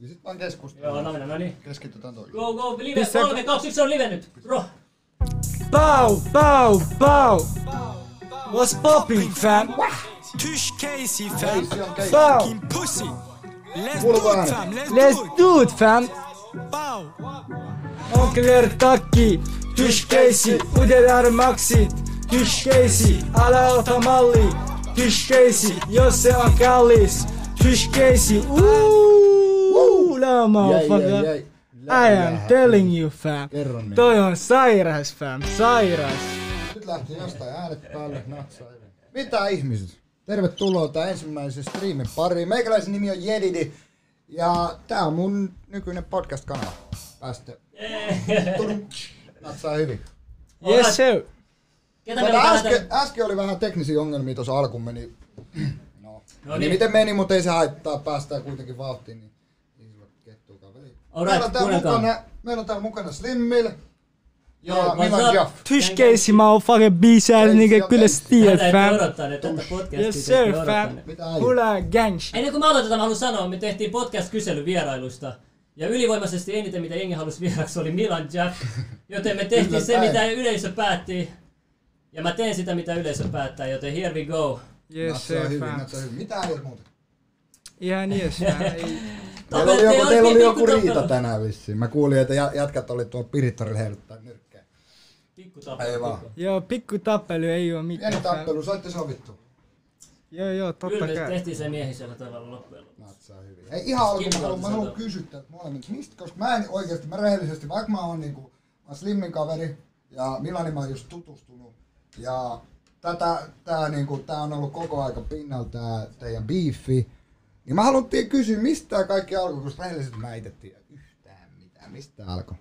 Ja sit vaan keskustelu. Joo, no mennään, no niin. Keskitytään toihin. Go, go, live, Pistä- 3, 2, 1, on live nyt. Bro. Pow, pow, pow. What's popping, fam? Tysch Casey fam. Casey on Casey. Pow. Fucking pussy. Let's Kuuluu do it vähän. fam. Let's, Let's do it. do it, fam. Pow. Onkler takki, Tysch Casey, udelar maxi, Tysch Casey, ala ota malli, Tysch Casey, jos se on kallis, Tysch Casey, uuuu, la Jäi, jäi, motherfucker. jäi. I am telling you, fam. Kerro niin. Toi on sairas, fam, sairas. Nyt lähti jostain äänet päälle, natsaa. Mitä ihmiset? Tervetuloa tää ensimmäisen streamin pariin. Meikäläisen nimi on Jedidi. Ja tää on mun nykyinen podcast-kanava. Tudum. Natsaa hyvin. Yes, sir. Ketä Tätä äsken, äsken oli vähän teknisiä ongelmia tuossa alkuun meni. No, No niin. miten meni, mutta ei se haittaa. Päästään kuitenkin vauhtiin. Niin ei sulla kettua kaveri. Alright, meillä, on täällä mukana, meillä on täällä mukana Slimmil. Joo, ja Milan? Jaff. Tysch Casey, motherfucker, B-side, nigga, kyllä sä Tätä tiedät, ette fam. odottaneet, tätä podcastia Yes, sir, fam. Hula. Ennen kuin mä aloitetaan, mä haluan sanoa, me tehtiin podcast-kysely vierailusta. Ja ylivoimaisesti eniten, mitä jengi halusi vieraksi, oli Milan Jack. Joten me tehtiin se, mitä yleisö päätti. Ja mä teen sitä, mitä yleisö päättää, joten here we go. Yes, sir, hyvin, fam. Mitä äijät muuta? Ihan yes, fam. Ei- Teillä oli joku, teillä oli joku riita tänään vissiin. Mä kuulin, että jätkät oli tuolla Pirittorilla heiluttaa nyrkkää. Pikku tappelu, Ei vaan. Joo, pikku tappelu ei oo mitään. Pieni tappelu, saitte sovittu. Joo, joo, Kyllä totta me kai. tehtiin se miehisellä tavalla loppujen lopuksi. Natsaa hyvin. Ei ihan alkuun, mä haluan, mä haluan kysyä teiltä molemmilta. Mistä, koska mä en oikeesti, mä rehellisesti, vaikka mä oon niinku, mä oon Slimmin kaveri ja Milani mä oon just tutustunut. Ja tätä, tää, niinku, tää on ollut koko aika pinnalla tää teidän biifi. Niin mä haluan tie- kysyä, mistä kaikki alkoi, koska rehellisesti mä itse tiedä yhtään mitään. Mistä alkoi?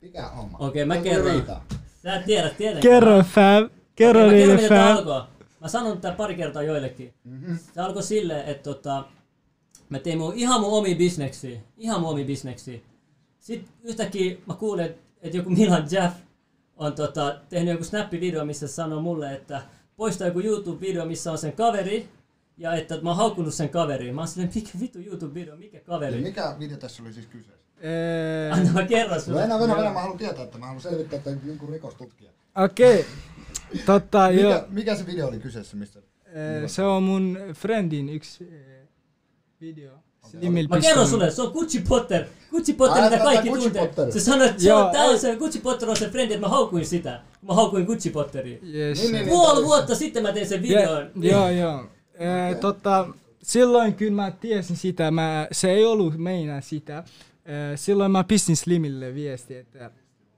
Mikä homma? Okei, mä Teillä tuli kerron. Sä et tiedä tietenkään. Kerro, fam. Kerro mä kerron, niille, fam. alkoi. Mä sanon tää pari kertaa joillekin. Mhm. Se alkoi silleen, että tota, mä tein mun, ihan mun omi bisneksiä. Ihan mun omi bisneksiä. Sitten yhtäkkiä mä kuulen, että joku Milan Jeff on tota, tehnyt joku snappi-video, missä sanoo mulle, että poista joku YouTube-video, missä on sen kaveri. Ja että mä oon haukkunut sen kaveriin. Mä oon silleen, mikä vitu YouTube-video, mikä Ja kaveri? mikä video tässä oli siis kyseessä? Ee, Anna mä kerron sulle. Venä, venä, venä, mä haluan tietää, että mä haluan selvittää, että jonkun rikostutkija. Okei. Totta, joo. Mikä, mikä se video oli kyseessä, mistä? Ee, Se on mun friendin yksi ee, video. Slimil Mä kerron sulle, se on Gucci Potter. Gucci Potter, Ai, mitä kaikki Gucci tuntee. Potter. Se sanoi, että se Joo, on, tää on se Gucci Potter on se frendi, että mä haukuin sitä. Mä haukuin Gucci Potteria. Yes. Niin, niin, Puoli vuotta sitten mä tein sen Ja, videon. joo, joo. Ee, tota, silloin kyllä mä tiesin sitä, mä, se ei ollut meinaa sitä. Ee, silloin mä pistin Slimille viesti, että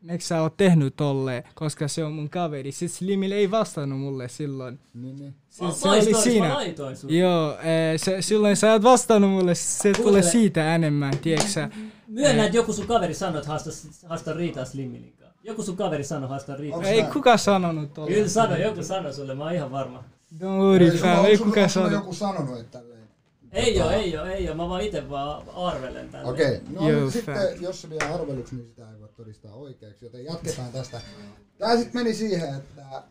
miksi sä oot tehnyt tolle, koska se on mun kaveri. Sitten Slimil ei vastannut mulle silloin. Niin, niin. Mä se oli siinä. Joo, ee, se, silloin sä oot vastannut mulle, se tulee Kuuntele. siitä enemmän, tiedätkö? Myönnä, että joku sun kaveri sanoi, että haasta, haasta riitaa Slimminin kanssa. Joku sun kaveri sanoi haasta riitaa. Onks Ei kuka sanonut tolle. Kyllä sano, joku sanoi sulle, mä oon ihan varma. Don't worry, Ei, kuka sanonut. joku sanonut, että tälleen? Ei oo, ei oo, ei oo. Mä vaan ite vaan arvelen tälle. Okei, no Joo, nyt sitten, fam. jos se vielä arveluksi, niin sitä ei voi todistaa oikeaksi, joten jatketaan tästä. Tää sitten meni siihen, että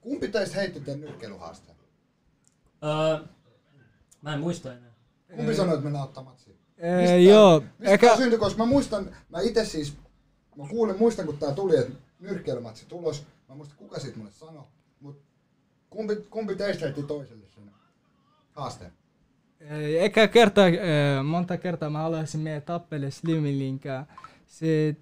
kumpi teistä heitti tämän nyrkkeilyhaasteen? Öö, mä en muista enää. Kumpi sanoi, että mennään ottaa matsia? Ee, joo, Mistä eikä, syntyi, koska mä muistan, mä itse siis, mä kuulin, muistan kun tää tuli, että nyrkkeilymatsi tulos, mä muistan kuka siitä mulle sanoi, mut kumpi, kumpi teistä heitti toiselle sen haasteen? Ee, Eikä kertaa, ee, monta kertaa mä haluaisin mennä tappele Slimilin kanssa. Se,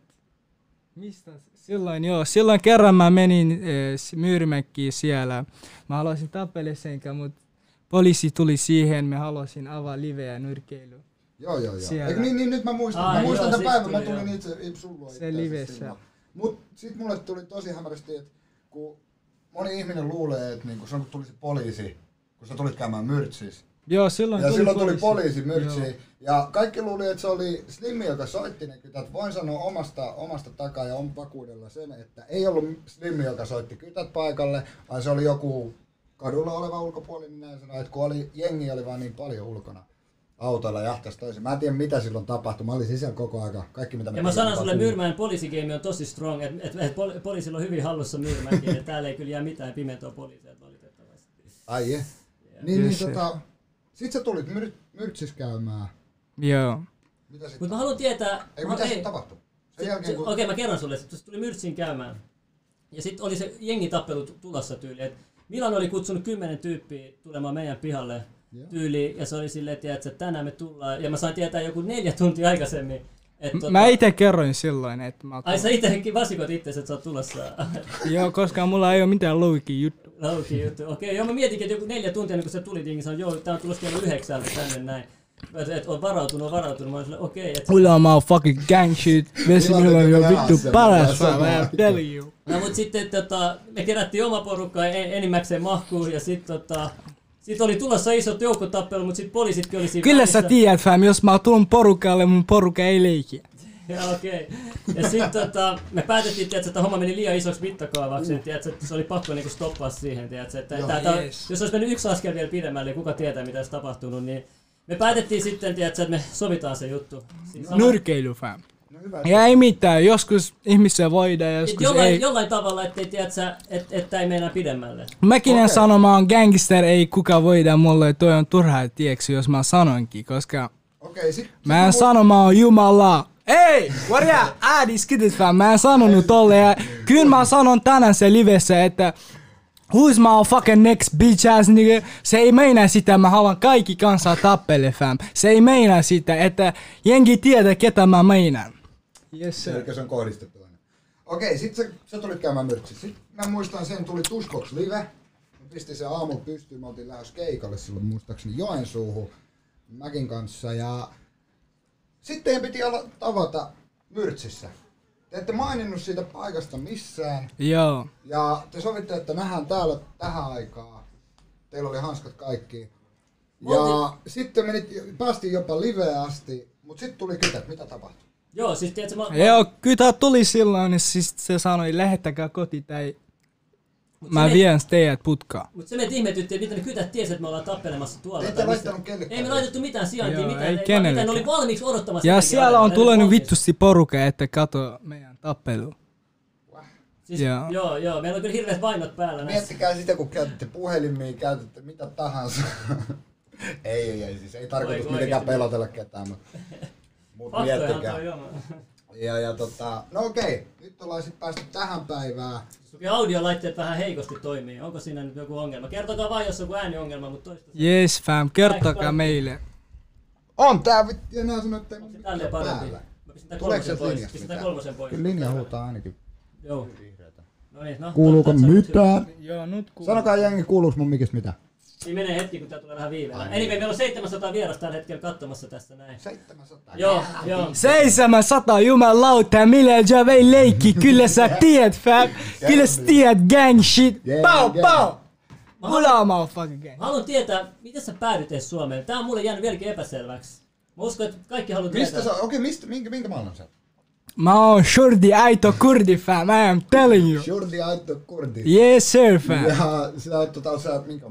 mistä, silloin joo, silloin kerran mä menin ee, s- Myyrmäkkiin siellä. Mä haluaisin tappele sen kanssa, mutta poliisi tuli siihen, mä haluaisin avaa liveä nyrkeilyä. Joo, joo, joo. Eikö niin, niin, nyt mä muistan. Ai, mä muistan joo, tämän päivän, mä tuli, tulin joo. itse, sulla Se livessä. Mut sit mulle tuli tosi hämärästi, että kun moni ihminen luulee, että niinku, silloin kun tuli se poliisi, kun sä tulit käymään myrtsissä, Joo, silloin ja tuli silloin tuli poliisi. poliisi Joo. myrtsiin. Ja kaikki luuli, että se oli Slimmi, joka soitti ne kytät. Voin sanoa omasta, omasta takaa ja on vakuudella sen, että ei ollut Slimmi, joka soitti kytät paikalle, vaan se oli joku kadulla oleva ulkopuolinen näin sanoi, että kun oli, jengi oli vaan niin paljon ulkona autoilla jahtas toisen. Mä en tiedä mitä silloin tapahtui. Mä olin sisällä koko aika. Kaikki mitä Ja mä sanon sulle. Myyrmäen poliisigame on tosi strong, että et, et, poli- poliisilla on hyvin hallussa Myyrmäki, että täällä ei kyllä jää mitään pimentoa poliiseilta valitettavasti. Ai je. Niin, niin Yes, tota, sit sä tulit myr- myrtsis käymään. Joo. Mitä sitten? Mutta mä haluan tietää... Ei, mä- mitä sitten tapahtui? Sen Se- jälkeen kun... Okei, mä kerron sulle. Se tuli Myrtsin käymään. Ja sitten oli se jengitappelu tu- tulossa tyyli. Et Milan oli kutsunut kymmenen tyyppiä tulemaan meidän pihalle. Tyyli. Ja se oli silleen, tiedätkö, että tänään me tullaan. Ja mä sain tietää joku neljä tuntia aikaisemmin. Et, tota, Mä itse kerroin silloin, että mä Ai sä itsekin vasikot itse, että sä oot tulossa. Joo, koska mulla ei ole mitään louki juttu. Lauki juttu. Okei, joo mä mietinkin, että joku neljä tuntia ennen kuin sä tulit, niin sanoin, joo, tää on tulossa kello yhdeksältä tänne näin. Et, et on varautunut, on varautunut. Mä olin silleen, okei, et Mulla on maa fucking gang shit. Vesi Milloin mulla on jo vittu paras? I'm telling you. No mut sitten tota, me kerättiin oma porukka en, enimmäkseen mahkuun ja sitten tota, sit oli tulossa iso joukkotappelu, mutta sitten poliisitkin oli siinä Kyllä sä välissä. tiedät fam, jos mä tuun porukalle, mun porukka ei leiki. Ja okei. Ja sitten tota, me päätettiin, tiedätkö, että homma meni liian isoksi mittakaavaksi, mm. tiedätkö, että se oli pakko niinku stoppaa siihen, tiedätkö, että Joo, tää, yes. jos olisi mennyt yksi askel vielä pidemmälle, niin kuka tietää mitä olisi tapahtunut, niin me päätettiin sitten, tiedätkö, että me sovitaan se juttu. Siis sama- Nyrkeily fam. No hyvä. Ja ei mitään, joskus ihmisiä voidaan, joskus jollain, ei. jollain tavalla, ettei tiedätkö, että et, ei meinaa pidemmälle. Mäkin en Okei. sano, mä oon gangster, ei kuka voida mulle, toi on turhaa tieksi, jos mä sanoinkin, koska Okei, sit... mä en sit sano, mä oon Jumala. Ei, varja, äädis kitit mä en sanonut tolle ja kyllä mä sanon tänään se livessä, että Who's my fucking next bitch ass nigga? Se ei meinaa sitä, mä haluan kaikki kansaa tappele fam. Se ei meinaa sitä, että jengi tietää ketä mä meinaan. Yes sir. Eli se on kohdistettu aina. Okei, sit sä, sä tulit käymään myrtsi. Sitten mä muistan sen, tuli Tuskoks live. Mä pistin sen aamulla pystyyn, mä oltiin lähes keikalle silloin muistaakseni Joensuuhun Mäkin kanssa. Ja sitten piti olla tavata myrtsissä. Te ette maininnut siitä paikasta missään. Joo. Ja te sovitte, että nähdään täällä tähän aikaan. Teillä oli hanskat kaikki. Ja sitten menit, päästiin jopa liveä asti, mutta sitten tuli kytät. Mitä tapahtui? Joo, siis tiedätkö, mä, Joo, kyllä tää tuli silloin, niin siis se sanoi, lähettäkää koti tai Mut mä vien teidät putkaan. Mutta se meitä ihmetytti, että miten ne kytät tiesi, että me ollaan tappelemassa tuolla. Mistä- laittanut kellekään Ei me laitettu mitään sijaintia, Joo, mitään. ei vaan kenellekään. ne oli valmiiksi odottamassa. Ja siellä on tullut vittusti porukka, että kato meidän tappelu. Siis, Joo. joo. joo, meillä on kyllä hirveät vainot päällä näissä. Miettikää sitä, kun käytätte puhelimia, käytätte mitä tahansa. ei, ei, ei, siis ei tarkoitus Voi- mitenkään pelotella ketään, mutta mut miettikää. Ja, ja tota, no okei, nyt ollaan sitten päästy tähän päivään. Toki audiolaitteet vähän heikosti toimii. Onko siinä nyt joku ongelma? Kertokaa vaan, jos on joku ääniongelma, mutta toista. Yes fam, kertokaa meille. On tää vittu, ja nää sanoo, että ei mikään parempi? päällä. Mä pistän tää Tuleeko kolmosen sieltä pois. linjasta Pistän tää mitään? kolmosen pois. Kyllä linja huutaa ainakin Joo. No niin, no. Kuuluuko mitään? Joo, nyt kuuluu. Sanokaa jengi, kuuluuks mun mikistä mitä? Siinä menee hetki, kun tää tulee vähän viiveellä. Anyway, niin. meillä on 700 vierasta tällä hetkellä katsomassa tässä näin. 700. Joo, joo. 700 jumalauta, millä job ei leikki, kyllä sä tiedät fam. Kyllä sä tiedät gang shit. Pau, pau. Mulla on motherfucking gang. Mä haluan tietää, miten sä päädyit edes Suomeen. Tää on mulle jäänyt vieläkin epäselväksi. Mä uskon, että kaikki haluaa Mistä tietää. sä, okei, mistä, minkä, minkä maailman sä? oot? Mä oon shorty aito kurdi fam, I am telling you. Shurdi Aitto Kurdi. Yes sir fam. Ja sä oot tota, sä, minkä,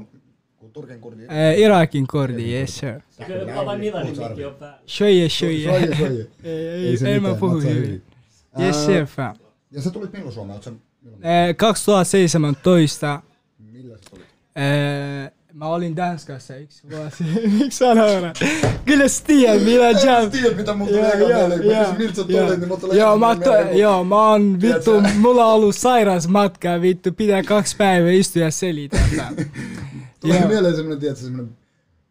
Turkin kurdi? Eh, Irakin kurdi, yes sir. Kyllä vaan vain Milanin mikki on päällä. Shoye, shoye. Ei, ei, mä puhu sä hyvin. Yes sir fam. Ja sä tulit milloin Suomeen? Sä milloin? Eh, 2017 Millä sä tulit? eh, mä olin Danskassa yksi vuosi. Miksi sanoa? Kyllä sä tiedät, mitä jam. tiedä mitä mulla tulee eka mieleen. Miltä sä tulit, niin tulee Joo, mä, to, joo, mä oon vittu, mulla on ollut sairas matka, vittu, pitää kaksi päivää istua ja selittää. Tulee Joo. mieleen semmonen, tiedätkö, semmonen,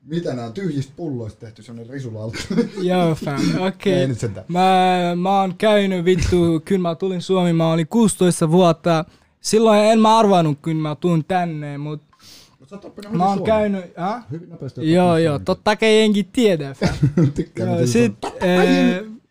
mitä nää on, tyhjistä pulloista tehty semmonen risulalta. Joo, fam, okei. Ei Okay. Mä, mä oon käynyt vittu, kun mä tulin Suomi, mä olin 16 vuotta. Silloin en mä arvannut, kun mä tulin tänne, mut Mut sä oot oppinut mä oon käynyt, äh? Hyvin nopeasti. Joo, joo, totta kai jengi tiedä. Tykkään, joo,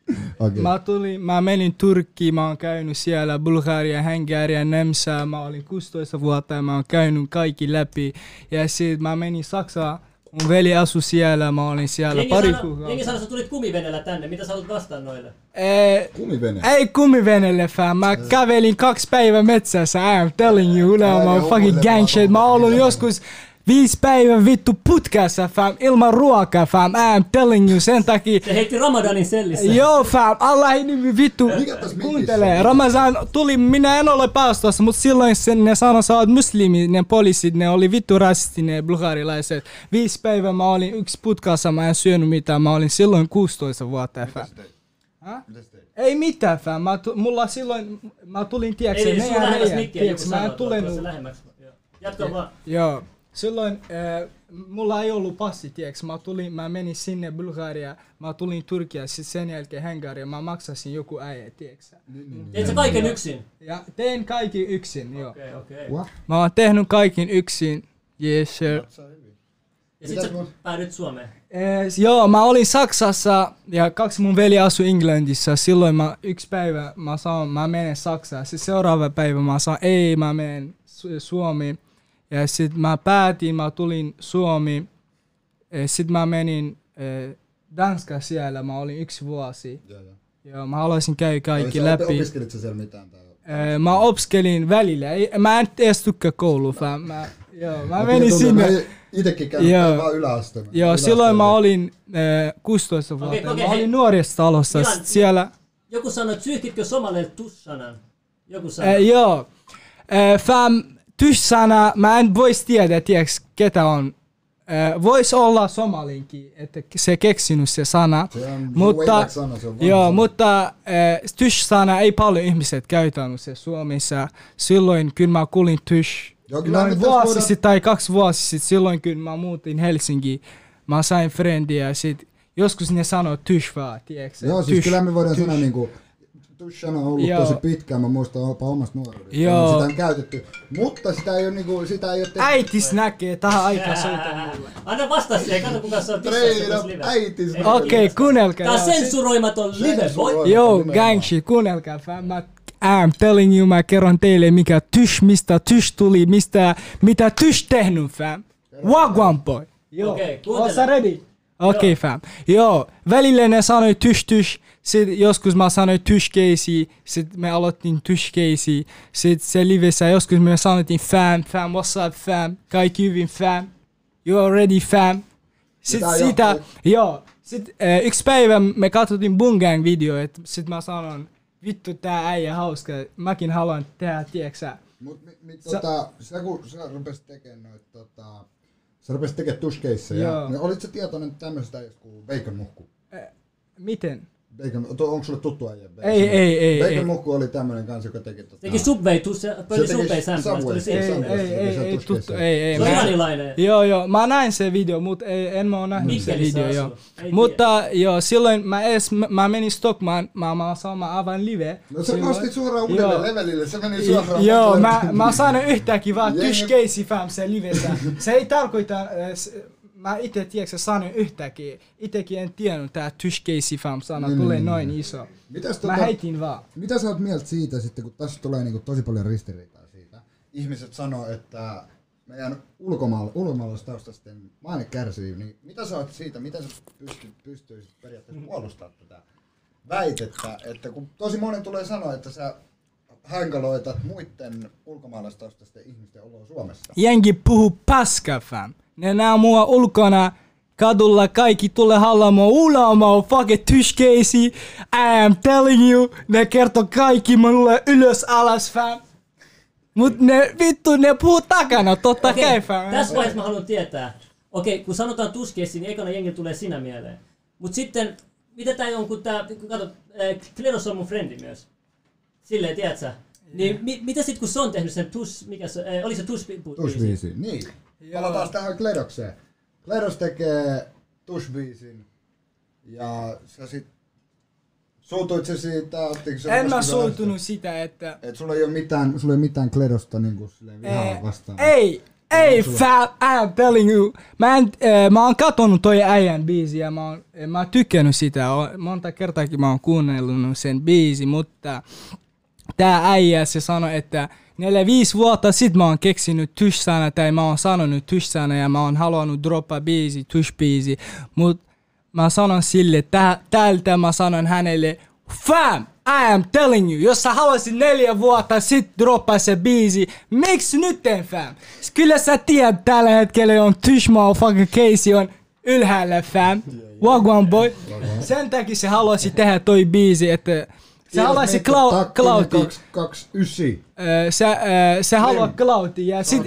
Okei. Mä, tulin, mä menin Turkkiin, mä oon käynyt siellä Bulgaria, Hungaria, Nemsa, mä olin 16 vuotta ja mä oon käynyt kaikki läpi. Ja sit mä menin Saksaan, mun veli asui siellä, mä olin siellä Jengi pari sano, jengi kuukautta. sanoi, että sä tulit kumivenellä tänne. Mitä sä haluat vastaan noille? Eh, Kumivene. ei kumivenelle fam, mä kävelin kaksi päivää metsässä, I am telling you, ylä, mä fucking gang shit. Mä oon joskus viisi päivän vittu putkassa fam, ilman ruokaa fam, I'm telling you, sen takia. Se heitti Ramadanin sellissä. Joo fam, Allah nimi vittu, kuuntele. Ramazan tuli, minä en ole paastossa, mutta silloin sen, ne sanoi, sä oot muslimi, ne poliisit, ne oli vittu rasisti, ne bulgarilaiset. Viisi päivää mä olin yksi putkassa, mä en syönyt mitään, mä olin silloin 16 vuotta fam. Ei mitään fam, mä tu- mulla silloin, mä tulin, lähemmäs mikkiä, joku tiedätkö, mä en tulenut. Jatka vaan. Joo. Silloin äh, mulla ei ollut passi, tiiäks. Mä, tulin, mä menin sinne Bulgaria, mä tulin Turkia, sit sen jälkeen Hengaria, mä maksasin joku äijä, tiiäks. Teit sä kaiken yksin? Ja tein kaikki yksin, joo. Okei, okei. What? Mä oon tehnyt kaiken yksin, yes sir. Ja sit sä päädyt Suomeen. Eh, joo, mä olin Saksassa ja kaksi mun veli asui Englannissa. Silloin mä yksi päivä mä saan, mä menen Saksaan. Sitten seuraava päivä mä saan, ei mä menen Su- Suomeen. Ja sitten mä päätin, mä tulin Suomi. Sitten mä menin eh, Danska siellä, mä olin yksi vuosi. Joo, joo. Joo, mä haluaisin käydä kaikki Sä läpi. Opiskelit sä siellä mitään? Tai... Eh, mä opiskelin välillä, mä en edes tykkää koulua, fam. Mä, joo, mä menin tuntuu, sinne. Mä itekin käynyt Joo. vaan yläasteella. Joo, silloin mä olin äh, 16 vuotta. Okei, okei, mä hei. olin nuorissa talossa. Milan- siellä, Joku sanoi, että syyhtitkö somaleille tussanan? Joku sanoi. äh, joo. Äh, fam, tyssana, mä en vois tiedä, tiiäks, ketä on. Äh, vois olla somalinkin, että se keksinyt se sana. Se on mutta, sana, se on joo, sana. mutta äh, tysh-sana ei paljon ihmiset käytänyt se Suomessa. Silloin kun mä kuulin tysh, noin vuosi voidaan- sitten tai kaksi vuosi sitten, silloin kun mä muutin Helsinkiin, mä sain frendiä ja sit joskus ne sanoo tysh vaan, tiedätkö? Joo, siis Tysh, kyllä me voidaan tysh. sanoa niinku, Tushana on ollut Joo. tosi pitkään, mä muistan jopa omasta nuoruudesta. Joo. Sitä on käytetty, mutta sitä ei ole niinku, sitä ei ole tehty. Äitis näkee, tähän aikaan soita mulle. Anna vastaa siihen, kato kuka se on live. äitis. Ei, Okei, okay, kuunnelkaa. Tää on sensuroimaton live, boy. Sensuroimaton. Joo, nimenomaan. gang shit, kuunnelkaa fam. Mä I'm telling you, mä kerron teille mikä tysh, mistä tysh tuli, mistä, mitä tysh tehnyt fam. Wagwan boy. Joo, sä ready? Okei okay, fam. Joo, välillä ne sanoi tysh tysh, sit joskus mä sanoin tysh Casey, sit me aloittiin tysh Casey, sit se livessä joskus me sanottiin fam, fam, what's up fam, kaikki hyvin fam, you are ready fam. Sit Mitä sitä, joo, sit äh, yksi päivä me katsottiin Bungang video, et sit mä sanon, vittu tää äijä hauska, mäkin haluan tehdä, tieksä. Mut mi, mi, Sä- tota, sä kun sä rupesit tekemään noit, tota, sä rupesit tekemään tushkeisseja, Joo. niin olit sä tietoinen tämmöisestä kuin Bacon Muhku? Miten? Bacon, to, onko sulle tuttu äijä? Bacon Ei, ei, ei, Bacon ei. Muhku oli tämmönen kanssa, joka teki tota... Teki Subway, tussa, pöli teki Subway tuli Ei, ei, ei, Se ei, tuttu, se. ei, ei. Se on mä- iranilainen. Joo, joo, mä näin se video, mutta ei, en mä oo nähnyt se video, joo. Ei Mutta joo, silloin mä edes, mä, mä menin Stockman, mä, mä saan, mä avaan live. No sä nostit suoraan uudelle levelille, se meni suoraan. Joo, mä, mä sanon yhtäkkiä vaan Jengi- tysh Casey fam se livessä. Se ei tarkoita, äh, mä itse tiedätkö, sanon yhtäkkiä. Itekin en tiennyt tää Casey fam sana Niin, tulee niin, noin niin. iso. Mitäs Mä tota, heitin vaan. mitä sä oot mieltä siitä sitten, kun tässä tulee niinku tosi paljon ristiriitaa siitä? Ihmiset sanoo, että meidän ulkomaala, ulkomaalaistaustaisten maine kärsii, niin mitä sä oot siitä, miten sä pystyt, pystyisit periaatteessa puolustamaan tätä väitettä, että kun tosi monen tulee sanoa, että sä hankaloitat muiden ulkomaalaistaustaisten ihmisten oloa Suomessa. Jengi puhuu paska fam. Ne nää mua ulkona kadulla kaikki tulee hallamaan ulamaan fucking Casey. I am telling you. Ne kertoo kaikki mulle ylös alas fam. Mut ne vittu ne puhuu takana totta Okei, kai fam. Tässä vaiheessa mä haluan tietää. Okei, kun sanotaan tuskeissi, niin ekana jengi tulee sinä mieleen. Mut sitten, mitä tää on, kun tää, kun kato, äh, Kleros on mun frendi myös. Silleen, tiedät sä? Niin mi, mitä sit kun se on tehnyt sen tus, mikä se, äh, oli se tus, Tushbiisi, niin. Palataan tähän Kledokseen. Kledos tekee Tushbiisin ja sä sit suutuit se siitä, ottiko se En mä suutunut sitä, että... Et sulla ei ole mitään, sulla ei mitään Kledosta niinku silleen vihaa Eh, vastaan. Ei, ei fam, I'm telling you. Mä, en, äh, mä oon katonut toi äijän biisi ja mä oon, mä oon tykännyt sitä. Monta kertaakin mä oon kuunnellut sen biisi, mutta tää äijä se sanoi, että neljä viisi vuotta sit mä oon keksinyt tysh-sana tai mä oon sanonut tysh-sana ja mä oon halunnut droppa biisi, tush-biisi. Mut mä sanon sille, tä, tältä mä sanon hänelle, Fam, I am telling you, jos sä haluaisit neljä vuotta sit droppaa se biisi, miksi nyt en fam? Kyllä sä tiedät tällä hetkellä on Tushma fucking Casey on ylhäällä fam. Wagwan boy. Sen takia se haluaisi tehdä toi biisi, että se haluaisi cloud, cloudia. 229. Ö, Se, ö, se haluaa cloudia ja sit.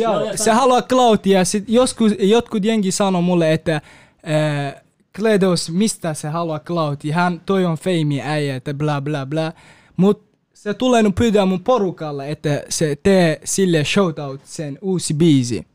Joo, se haluaa cloudia. Sit joskus, jotkut jengi sanoo mulle, että äh, Kledos, mistä se haluaa cloudia? Hän, toi on feimi äijä, että bla bla bla. Mut se tulee nyt pyytää mun porukalle, että se tee sille shoutout sen uusi biisi.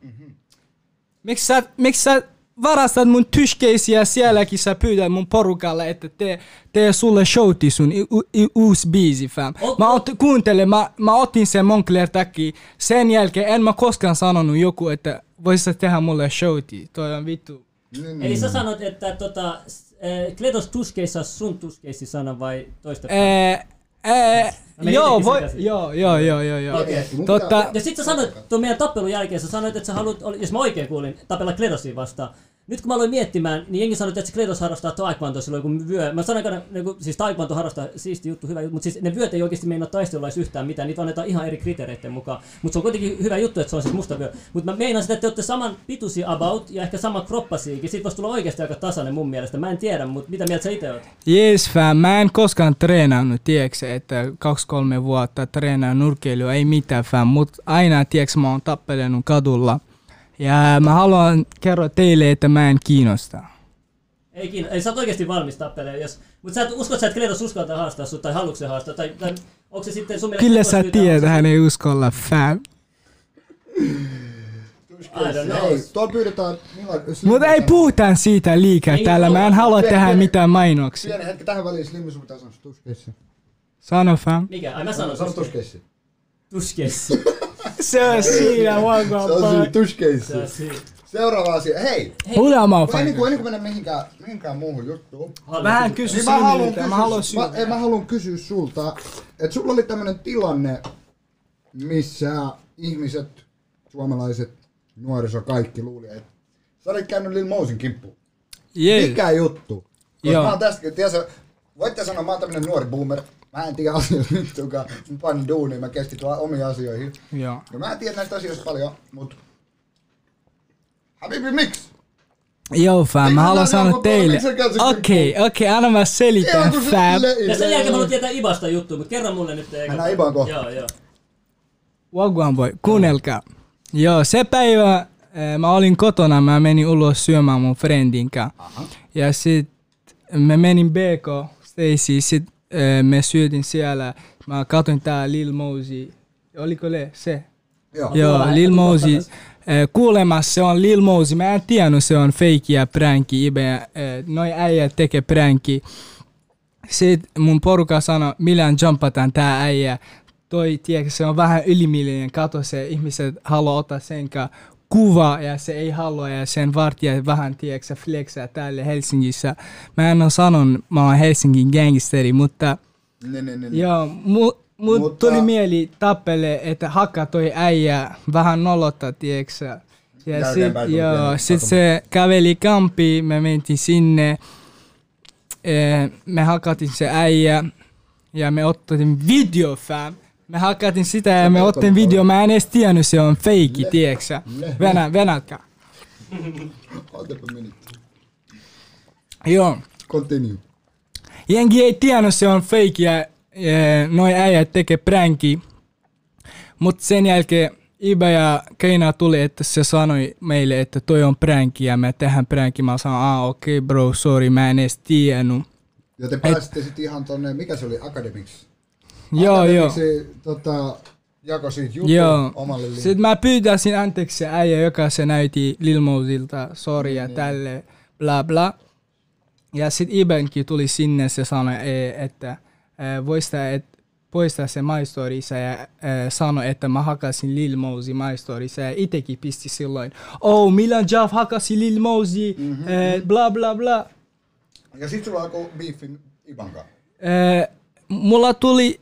Miksi sä, miksi sä varastat mun tyskeisiä sielläkin sä pyydät mun porukalle, että tee, tee sulle shouti sun i, u, i, uusi biisi fam. Ot- Mä ot, kuuntele, mä, mä otin sen Moncler takia. Sen jälkeen en mä koskaan sanonut joku, että vois sä tehdä mulle shouti. Toi on vittu. Niin, Eli sä sanot, että tota, eh, Kledos tuskeissa sun tuskeissi sana vai toista? Ää, ää, joo, voi, joo, joo, joo, joo, joo. Mun Totta, Ja sit sä sanoit tuon meidän tappelun jälkeen, sä sanoit, että sä haluat, jos mä oikein kuulin, tapella Kledosia vastaan. Nyt kun mä aloin miettimään, niin jengi sanoi, että se Kledos harrastaa taekwondoa silloin kun vyö. Mä sanoin, että niin kuin, siis taekwondo harrastaa siisti juttu, hyvä juttu, mutta siis ne vyöt ei oikeasti meinaa taistella yhtään mitään, niitä annetaan ihan eri kriteereiden mukaan. Mutta se on kuitenkin hyvä juttu, että se on siis musta vyö. Mutta mä meinaan sitä, että te olette saman pituisia about ja ehkä saman kroppasiikin. Siitä voisi tulla oikeasti aika tasainen mun mielestä. Mä en tiedä, mutta mitä mieltä sä itse oot? Jees fam, mä en koskaan treenannut, tiedätkö, että kaksi-kolme vuotta treenaa nurkeilua, ei mitään fam, mut aina, tiedätkö, mä oon tappelenut kadulla. Ja mä haluan kertoa teille, että mä en kiinnosta. Ei, kiinno, ei sä oot oikeasti valmis tappelemaan, jos... Mutta sä et uskot sä, että Kledos uskaltaa haastaa sut, tai haluatko se haastaa, tai, tai onko se sitten sun mielestä... Kyllä sä tiedät, hän ei uskalla fam. Ei, tuolla pyydetään... Milan, Mutta ei puhuta siitä liikaa Ei täällä, mä en halua Pieni- tehdä pieni- mitään mainoksia. Pieni hetki tähän väliin Slimmi sun pitää sanoa tuskeissi. Sano fam. Mikä? Ai mä sanon Sano tuske- tuskeissi. Tuskeissi. Se on siinä, Se on siinä wagwan tuskeissi. Se on siinä. Seuraava asia. Hei, Ulamaa ennen kuin, ennen kuin mennä mihinkään, mihinkään muuhun juttuun. Vähän kysy Niin mä haluan kysyä, mä haluan mä, ei, mä haluan kysyä sulta, että sulla oli tämmönen tilanne, missä ihmiset, suomalaiset, nuoriso, kaikki luuli, että sä olit käynyt Lil Mousin kimppuun. Jees. Mikä juttu? Koska Joo. mä oon tästä, tiedätkö, voitte sanoa, mä oon tämmönen nuori boomer. Mä en tiedä asioista mittuunkaan. Mä panin duuniin, mä keskityn vaan omiin asioihin. Joo. Ja mä en tiedä näistä asioista paljon, mut... Habibi, miksi? Joo fam, Miksi mä haluan sanoa teille. Okei, okei, anna mä selitän fam. Ja sen jälkeen mä haluan tietää Ibasta juttu, mutta kerro mulle nyt. Eikö? Mennään Ibaan kohta. Joo, joo. Wagwan boy, kuunnelkaa. Joo, se päivä eh, mä olin kotona, mä menin ulos syömään mun friendin kanssa. Ja sit me menin BK, Stacy, sit eh, me syötin siellä. Mä katsoin tää Lil Mosey. Oliko le se? Joo. Joo, Lil Mosey. Eh, Kuulemma se on Lil Mosey. Mä en tiennyt se on fake ja pranki. Ibe, eh, noi äijät tekee pranki. Sitten mun poruka sanoi, millään jumpataan tää äijä. Toi, tiedätkö, se on vähän ylimielinen. Kato se, ihmiset haluaa ottaa sen kanssa kuva ja se ei halua ja sen vartija vähän, tiedätkö, flexaa täällä Helsingissä. Mä en ole sanonut, mä oon Helsingin gangsteri, mutta Niin, niin, niin. Joo, mu, mut Mutta- tuli mieli tappele, että hakka toi äijä vähän nolotta, tieksä. Ja sit, Jälkeenpäin tuli joo, sit se käveli kampi, me mentiin sinne, eh, me hakatin se äijä ja me otettiin video fam. Me hakatin sitä ja me otettiin video, mä en edes tiennyt se on feikki, tieksä. Venä, venätkä. Ootapa minuutti. Joo. Continue. Jengi ei tiennyt se on fake ja noi äijät tekee pränki. Mut sen jälkeen Iba ja Keina tuli, että se sanoi meille, että toi on pränki ja me tehdään pränki. Mä sanoin, ah okei okay, bro, sorry, mä en edes tiennyt. Ja te pääsitte sitten ihan tonne, mikä se oli, Academics? Joo, joo. Academicsi, tota, jako siitä jutun Joo. omalle linkille. Sitten mä pyytäisin anteeksi se äijä, joka se näytti Lil Mosilta, sorry ja tälle, bla bla. Ja sit Ibenkin tuli sinne, se sanoi, e, että e, voista, et, poistaa se My Storyssa ja e, sanoi, että mä hakasin Lil Mosey My Storyssa ja itekin pisti silloin, oh Milan Jaff hakasi Lil Mosey, mm-hmm. bla bla bla. Ja sit sulla alkoi beefin Iban kanssa. Eh, mulla tuli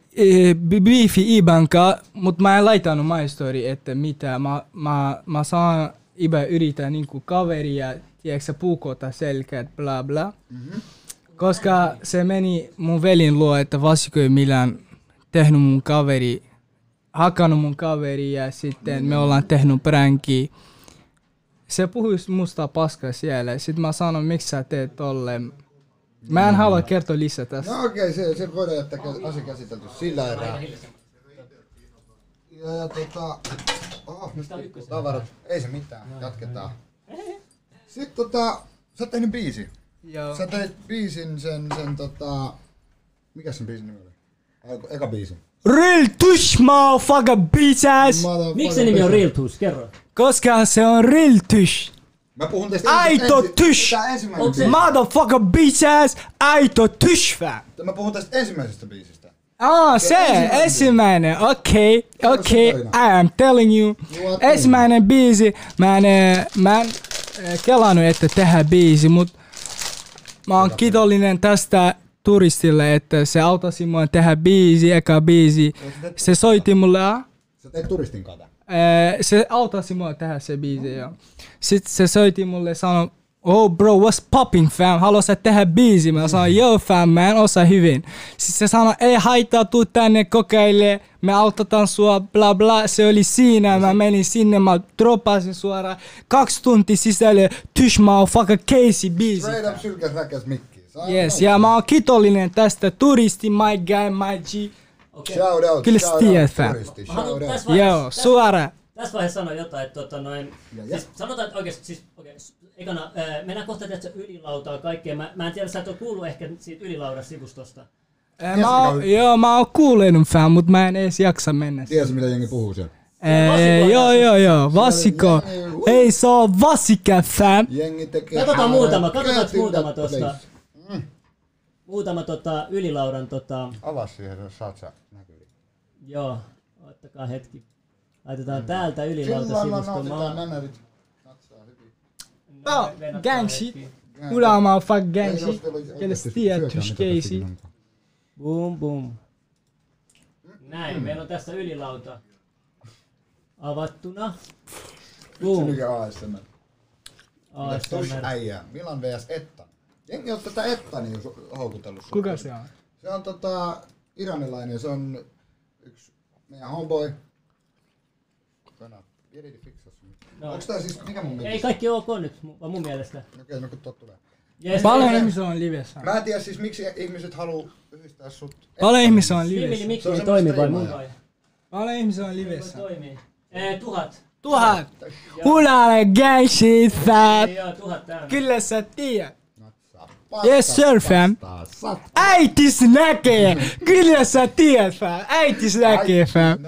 Iban kaa, mutta mä en laittanut my story, että mitä. Mä, mä, mä saan Iba yrittää niinku kaveria, tiedätkö puukota selkät, bla bla. Mm-hmm. Koska se meni mun velin luo, että Vasiko ei millään tehnyt mun kaveri, hakannut mun kaveri ja sitten me ollaan tehnyt pränkiä. Se puhui musta paskaa siellä sitten mä sanoin, miksi sä teet tolleen. Mä en halua kertoa lisää tästä. No okei, se, se voidaan jättää kä- asia käsitelty sillä erää. Ja, ja tota... Oh, tavarat. Ei se mitään, jatketaan. Sitten tota... Sä oot tehnyt biisi. Joo. Sä teit biisin sen, sen tota... Mikä sen biisin nimi oli? Eka biisi. Real tush motherfucker bitch ass! Miksi se nimi on Real Tools? Kerro. Koska se on real tush. Mä puhun tästä Aito ensi- tysh! Motherfucker bitch ass! Aito tush fam! Mä puhun tästä ensimmäisestä biisistä. Ah, se ensimmäinen ensimmäinen. Okei, se okei. tarina. I am telling you. Ensimmäinen biisi. Mä en, mä en eh, kelannut, että tehdään biisi, mut mä oon kiitollinen tästä turistille, että se auttasi mua tehdä biisi, eka biisi. Se soitti mulle, ah? Sä teit turistin kata. Se auttasi mua tehdä se biisi, joo. Sitten se soitti mulle ja sanoi, oh bro, what's popping fam, haluat sä tehdä biisi? Mä sanoin, joo fam, mä en osaa hyvin. Sitten se sanoi, ei haittaa, tuu tänne kokeile, me autetaan sua, bla bla. Se oli siinä, mä menin sinne, mä droppasin suoraan, kaksi tuntia sisälle, tysh motherfucker Casey biisi. Straight up sylkäs mikkiin. Yes, ja mä oon kiitollinen tästä turisti, my guy, my G. Okei. Shout out, Kyllä shout tiedät, out, fam. turisti, shout out. tässä Joo, tässä, suora. tässä vaiheessa sanoa jotain, että tota noin, Ja, ja. siis sanotaan, että oikeesti, siis, okei, s- ekana, ää, mennään kohta tietysti ylilautaa kaikkea. Mä, mä en tiedä, sä et ole kuullut ehkä siitä ylilauda-sivustosta. Eh, Mä oon, joo, mä oon kuullut fam, mut mä en edes jaksa mennä. Tiedätkö mitä jengi puhuu siellä? Ee, joo, joo, joo, Vasiko. Ei se on Vasika, fam. Jengi tekee... Katsotaan muutama, katsotaan muutama tosta. place. Muutama tota, ylilaudan, tota, Avaa siihen, jos saat sä näkyviin. joo, ottakaa hetki. Laitetaan täältä Sillä ylilauta-sivusto. lailla Mä nautitaan hyvin. Oh, gang shit. Ula motherfucker gang Ei, shit. jos teillä on syökää, tush mitä tässä Casey. onkaan. Boom, boom. Näin, meillä on tässä ylilauta. Avattuna. Se Boom. mikä ASMR. ASMR. äijää. Milan vs Ettan. Jengi on tätä Ettania su- houkutellut. Kuka se on? Se on tota iranilainen, se on yksi meidän homeboy. Fiksas. No. Onks tää siis, mikä mun Ei mielestä? kaikki ok nyt, vaan mun mielestä. Okei, no kun tot tulee. Yes, Paljon yes. ihmisiä on livessä. Mä en tiedä siis miksi ihmiset haluu yhdistää sut. Paljon ihmisiä on livessä. mikki Se on ei semmoista toimi vai mun vai? Paljon ihmisiä on livessä. toimii. Eh, tuhat. Tuhat. Ula gang shit, fat. Joo, tuhat täynnä. Kyllä sä tiedät. Yes, sir, fam. Äitis näkee. Kyllä sä tiedät, fam. Äitis näkee, fam.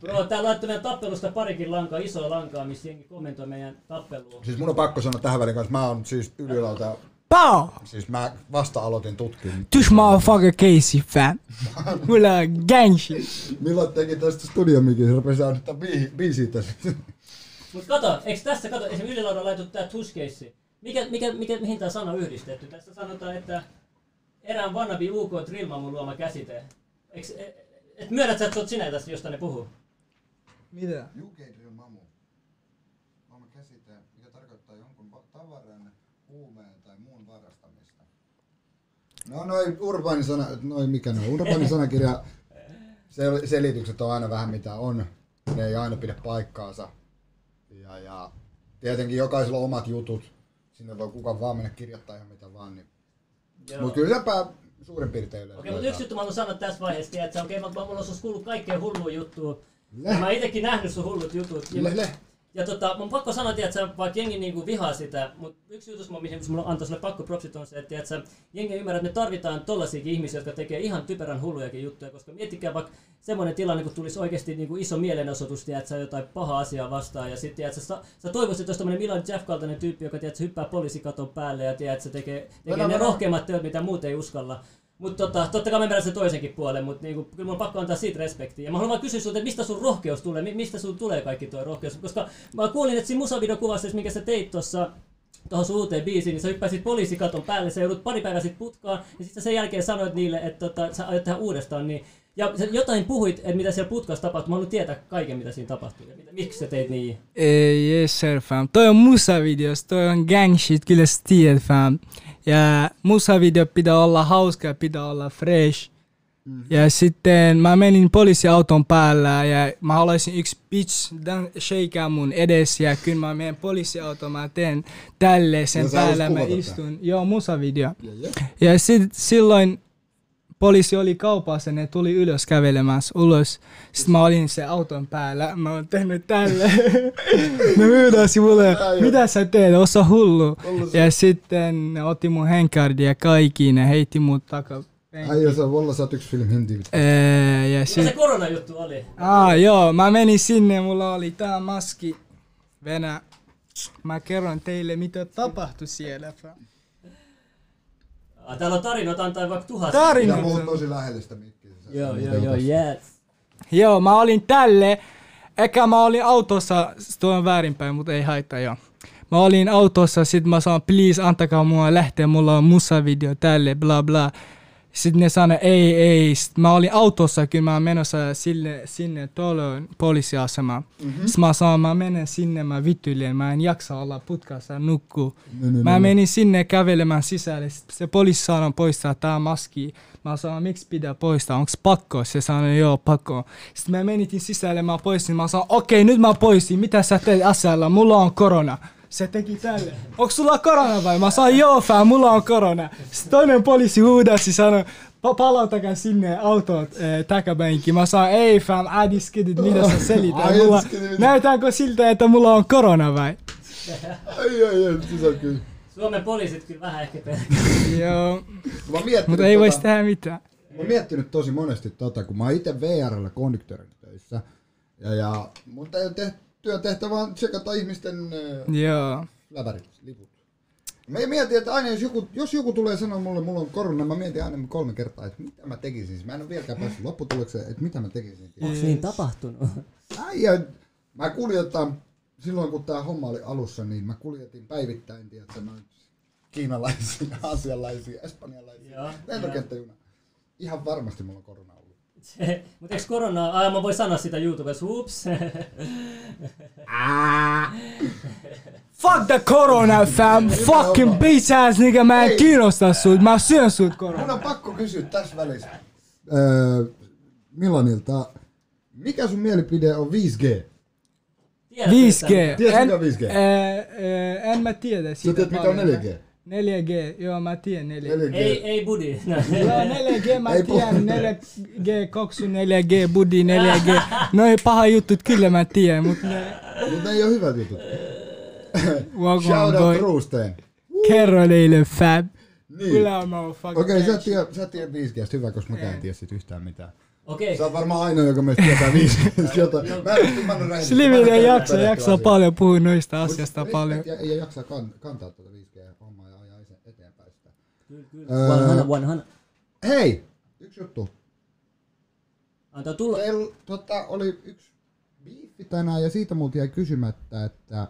Bro, tää laittoi meidän tappelusta parikin lankaa, isoa lankaa, missä jengi kommentoi meidän tappelua. Siis mun on pakko sanoa tähän väliin kanssa, mä oon siis ylilauta, Pow. siis mä vasta aloitin tutkin. Tush motherfucker Casey, fam. Ula gang shit. Milloin teki tästä studiomikin, se rupesi biisi, biisiä tässä. Mut kato, eiks tässä, kato, esimerkiksi ylilaudan laitettu tää tuskeissi. Mikä, mikä, mikä, mihin tää sana on yhdistetty? Tässä sanotaan, että erään wannabe UK Trilma mun luoma käsite. Eiks, et, et myönnät sä, että sä oot sinä tästä, josta ne puhuu? Mitä? UK Drill Mamu. Oma käsite, mikä tarkoittaa jonkun va- tavaran, huumeen tai muun varastamista. No noin urbaanisana, noin mikä ne on, urbaanisanakirja, sel- selitykset on aina vähän mitä on. Ne ei aina pidä paikkaansa. Ja, ja tietenkin jokaisella on omat jutut. Sinne voi kuka vaan mennä kirjoittaa ihan mitä vaan. Niin. Mutta kyllä se pää suurin piirtein yleensä Okei, mutta yksi juttu mä haluan sanoa tässä vaiheessa, että okei, okay, mulla on kuullut kaikkea hullua juttua. Leh. Mä oon itekin nähnyt sun hullut jutut. Ja, Leh, leh. Ja tota, mun pakko sanoa, että vaikka jengi niinku vihaa sitä, mutta yksi juttu, mihin mulla antaa sulle pakko propsit on se, että tiedätkö, jengi ymmärrät, että me tarvitaan tollasiakin ihmisiä, jotka tekee ihan typerän hullujakin juttuja, koska miettikää vaikka semmoinen tilanne, kun tulisi oikeasti niinku iso mielenosoitus, tiedätkö, jotain pahaa asiaa vastaan, ja sitten tiedätkö, sä, sä toivoisit, että olisi tämmöinen Milan Jeff-kaltainen tyyppi, joka tiedätkö, hyppää poliisikaton päälle ja tiedätkö, tekee, tekee Mennään, ne mennään. rohkeimmat teot, mitä muut ei uskalla. Mutta tota, totta kai mä ymmärrän sen toisenkin puolen, mutta niinku, kyllä mun on pakko antaa siitä respektiä. Ja mä haluan vaan kysyä sulta, että mistä sun rohkeus tulee, mi- mistä sun tulee kaikki tuo rohkeus? Koska mä kuulin, että siinä musavideokuvassa, minkä sä teit tuossa tuohon sun uuteen biisiin, niin sä hyppäsit poliisikaton päälle, sä joudut pari päivää sitten putkaan, ja sitten sen jälkeen sanoit niille, että tota, sä aiot tehdä uudestaan. Niin, Ja sä jotain puhuit, että mitä siellä putkassa tapahtui. Mä haluan tietää kaiken, mitä siinä tapahtui. Ja mitä, miksi sä teit niin? Eh, yes sir fam. Toi on musavideos, toi on gang shit, kyllä sä tiedät fam. Ja musavideo pitää olla hauska, pitää olla fresh. Ja sitten mä menin poliisiauton päällä ja mä haluaisin yksi bitch dan shakea mun edes ja kyllä mä menen poliisiautoon, mä teen tälle sen päällä, mä istun. Joo, musavideo. Ja, ja. Ja sit, silloin poliisi oli kaupassa, ne tuli ylös kävelemässä ulos. Sitten mä olin se auton päällä, mä oon tehnyt tälle. ne myydäsi mulle, mitä sä teet, osa hullu. Ja sitten ne otti mun henkardi ja kaikki, ne heitti mut taka. Äijä, sä valla sä oot yksi film hindi. Ee, ja Mikä se sit, koronajuttu oli? aa joo, mä menin sinne, mulla oli tää maski. Venä, mä kerron teille mitä tapahtui siellä. Ah, täällä on tarinoita antaa vaikka tuhat. Minä Tarinat. puhun tosi lähellistä mikkiä. Joo, joo, joo, yes. Joo, mä olin tälle. Eka mä olin autossa, tuo on väärinpäin, mutta ei haittaa joo. Mä olin autossa, sit mä sanoin, please antakaa mua lähteä, mulla on musavideo tälle, bla bla. Sitten ne sanoi, ei, ei. Sitten mä olin autossa, kyllä mä menossa sinne, sinne tuolle poliisiasemaan. Mm-hmm. Sitten mä sanoin, mä menen sinne, mä vittuilen, mä en jaksa olla putkassa, nukkuu. No, no, Mä no. menin sinne kävelemään sisälle. Sitten se poliisi sanoi poistaa tää maski. Mä sanoin, miksi pitää poistaa, onks pakko? Se sanoi, joo, pakko. Sitten mä menitin sisälle, mä poistin. Mä sanoin, okei, nyt mä poistin. Mitä sä teet asialla? Mulla on korona. Se teki tälle. Onks sulla korona vai? Mä sanoin, joo fam, mulla on korona. Sitten toinen poliisi huudasi, sanoi, pa- palautakaa sinne autot äh, takapenkki. Mä sanoin, ei fam, ädiskidit, mitä sä selität? Mulla, näytäänkö siltä, että mulla on korona vai? Ai, ai, ai, siis on kyllä. Suomen poliisit kyllä vähän ehkä pelkää. Joo, Mä oon miettinyt mutta ei tota- tehdä mitään. Mä oon miettinyt tosi monesti tota, kun mä oon itse VRllä konduktöörinä töissä. Ja, ja mun te- te- työtehtävä on tsekata ihmisten äh, Joo. lävärit, liput. Mä mietin, että aina jos joku, jos joku tulee sanoa mulle, mulla on korona, mä mietin aina kolme kertaa, että mitä mä tekisin. Siis Mä en ole vieläkään päässyt lopputulokseen, että mitä mä tekisin. Onko niin tapahtunut? Äijä, mä kuljetan, silloin kun tää homma oli alussa, niin mä kuljetin päivittäin, tiedätkö, noin kiinalaisia, asialaisia, espanjalaisia, lentokenttäjuna. Ihan varmasti mulla on korona mutta eikö koronaa, ai mä voin sanoa sitä YouTubessa, ups. Fuck the corona fam, fucking bitch ass nigga, mä en Ei. kiinnosta sut, mä syön sut korona. Mun on pakko kysyä tässä välissä. Öö, Milanilta, mikä sun mielipide on 5G? Tiedätkö, 5G. Tiedätkö, En, mikä on 5G? äh, äh, en mä tiedä Sä siitä tiedät, mikä on paljon. 4G? 4G, joo mä tiedän 4G. 4G. Ei, ei budi. Joo 4G mä Ei tiedän, puhu. 4G, koksu 4G, budi 4G. Noi paha jutut kyllä mä tiedän, mut ne... Mutta ne ei oo hyvät jutut. Shout out boy, Ruusteen. kerro niille fam. Niin. Kyllä motherfucker. Okei, sä tiedät, sä tiedät 5Gstä, hyvä, koska mä en tiedä sit yhtään mitään. Okei, Sä oot varmaan ainoa, joka meistä tietää 5Gstä jotain. Mä en, mä en ole. Mä ole ei jaksaa asiaan. paljon puhua noista Mut asioista paljon. Ja, ja jaksaa kan, kantaa tuota 5G-hommaa ja ajaa ise- eteenpäin sitä. Kyllä, kyllä. Öö, Vanhana, vanhana. Hei, yksi juttu. Antaa tulla. Teillä tota, oli yksi biifi tänään ja siitä multa jäi kysymättä, että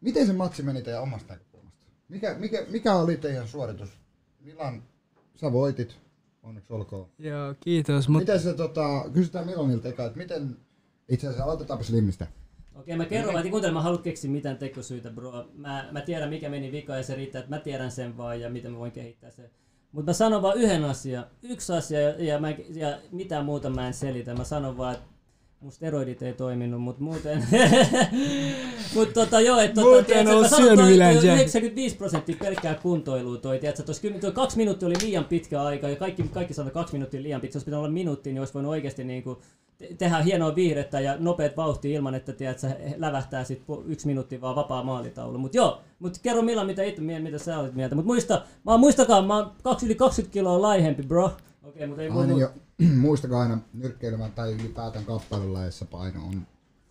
miten se matsi meni teidän omasta näkökulmasta? Mikä, mikä, mikä oli teidän suoritus? Milan, sä voitit, onneksi olkoon. Joo, kiitos. Mut Miten se, tota, kysytään Milanilta eka, että miten, itse asiassa aloitetaanpa Slimmistä. Okei, mä kerron, mä kuuntele, mä haluan keksiä mitään tekosyitä, bro. Mä, mä tiedän, mikä meni vika ja se riittää, että mä tiedän sen vaan ja miten mä voin kehittää sen. Mutta mä sanon vaan yhden asian. Yksi asia ja, ja, mä, ja mitään muuta mä en selitä. Mä sanon vaan, että mun steroidit ei toiminut, mutta muuten... mut tota joo, että tota, Muuten mä sanon, syönyt toi, toi yleensä. 95 prosenttia pelkkää kuntoilua toi, tiedätkö, tos, toi kaksi minuuttia oli liian pitkä aika ja kaikki, kaikki sanoi kaksi minuuttia liian pitkä, jos pitää olla minuutti, niin olisi voinut oikeasti niinku te- tehdä hienoa viihdettä ja nopeat vauhtia ilman, että tiedät, sä lävähtää sit yksi minuutti vaan vapaa maalitaulu. Mut joo, mut kerro Milan, mitä itse mie- mitä sä olit mieltä. Mut muista, mä muistakaa, mä oon kaksi, yli 20 kiloa laihempi, bro. Okei, okay, mut ei Aina muu. jo, muistakaa aina nyrkkeilemään tai ylipäätään kappaleilla, paino on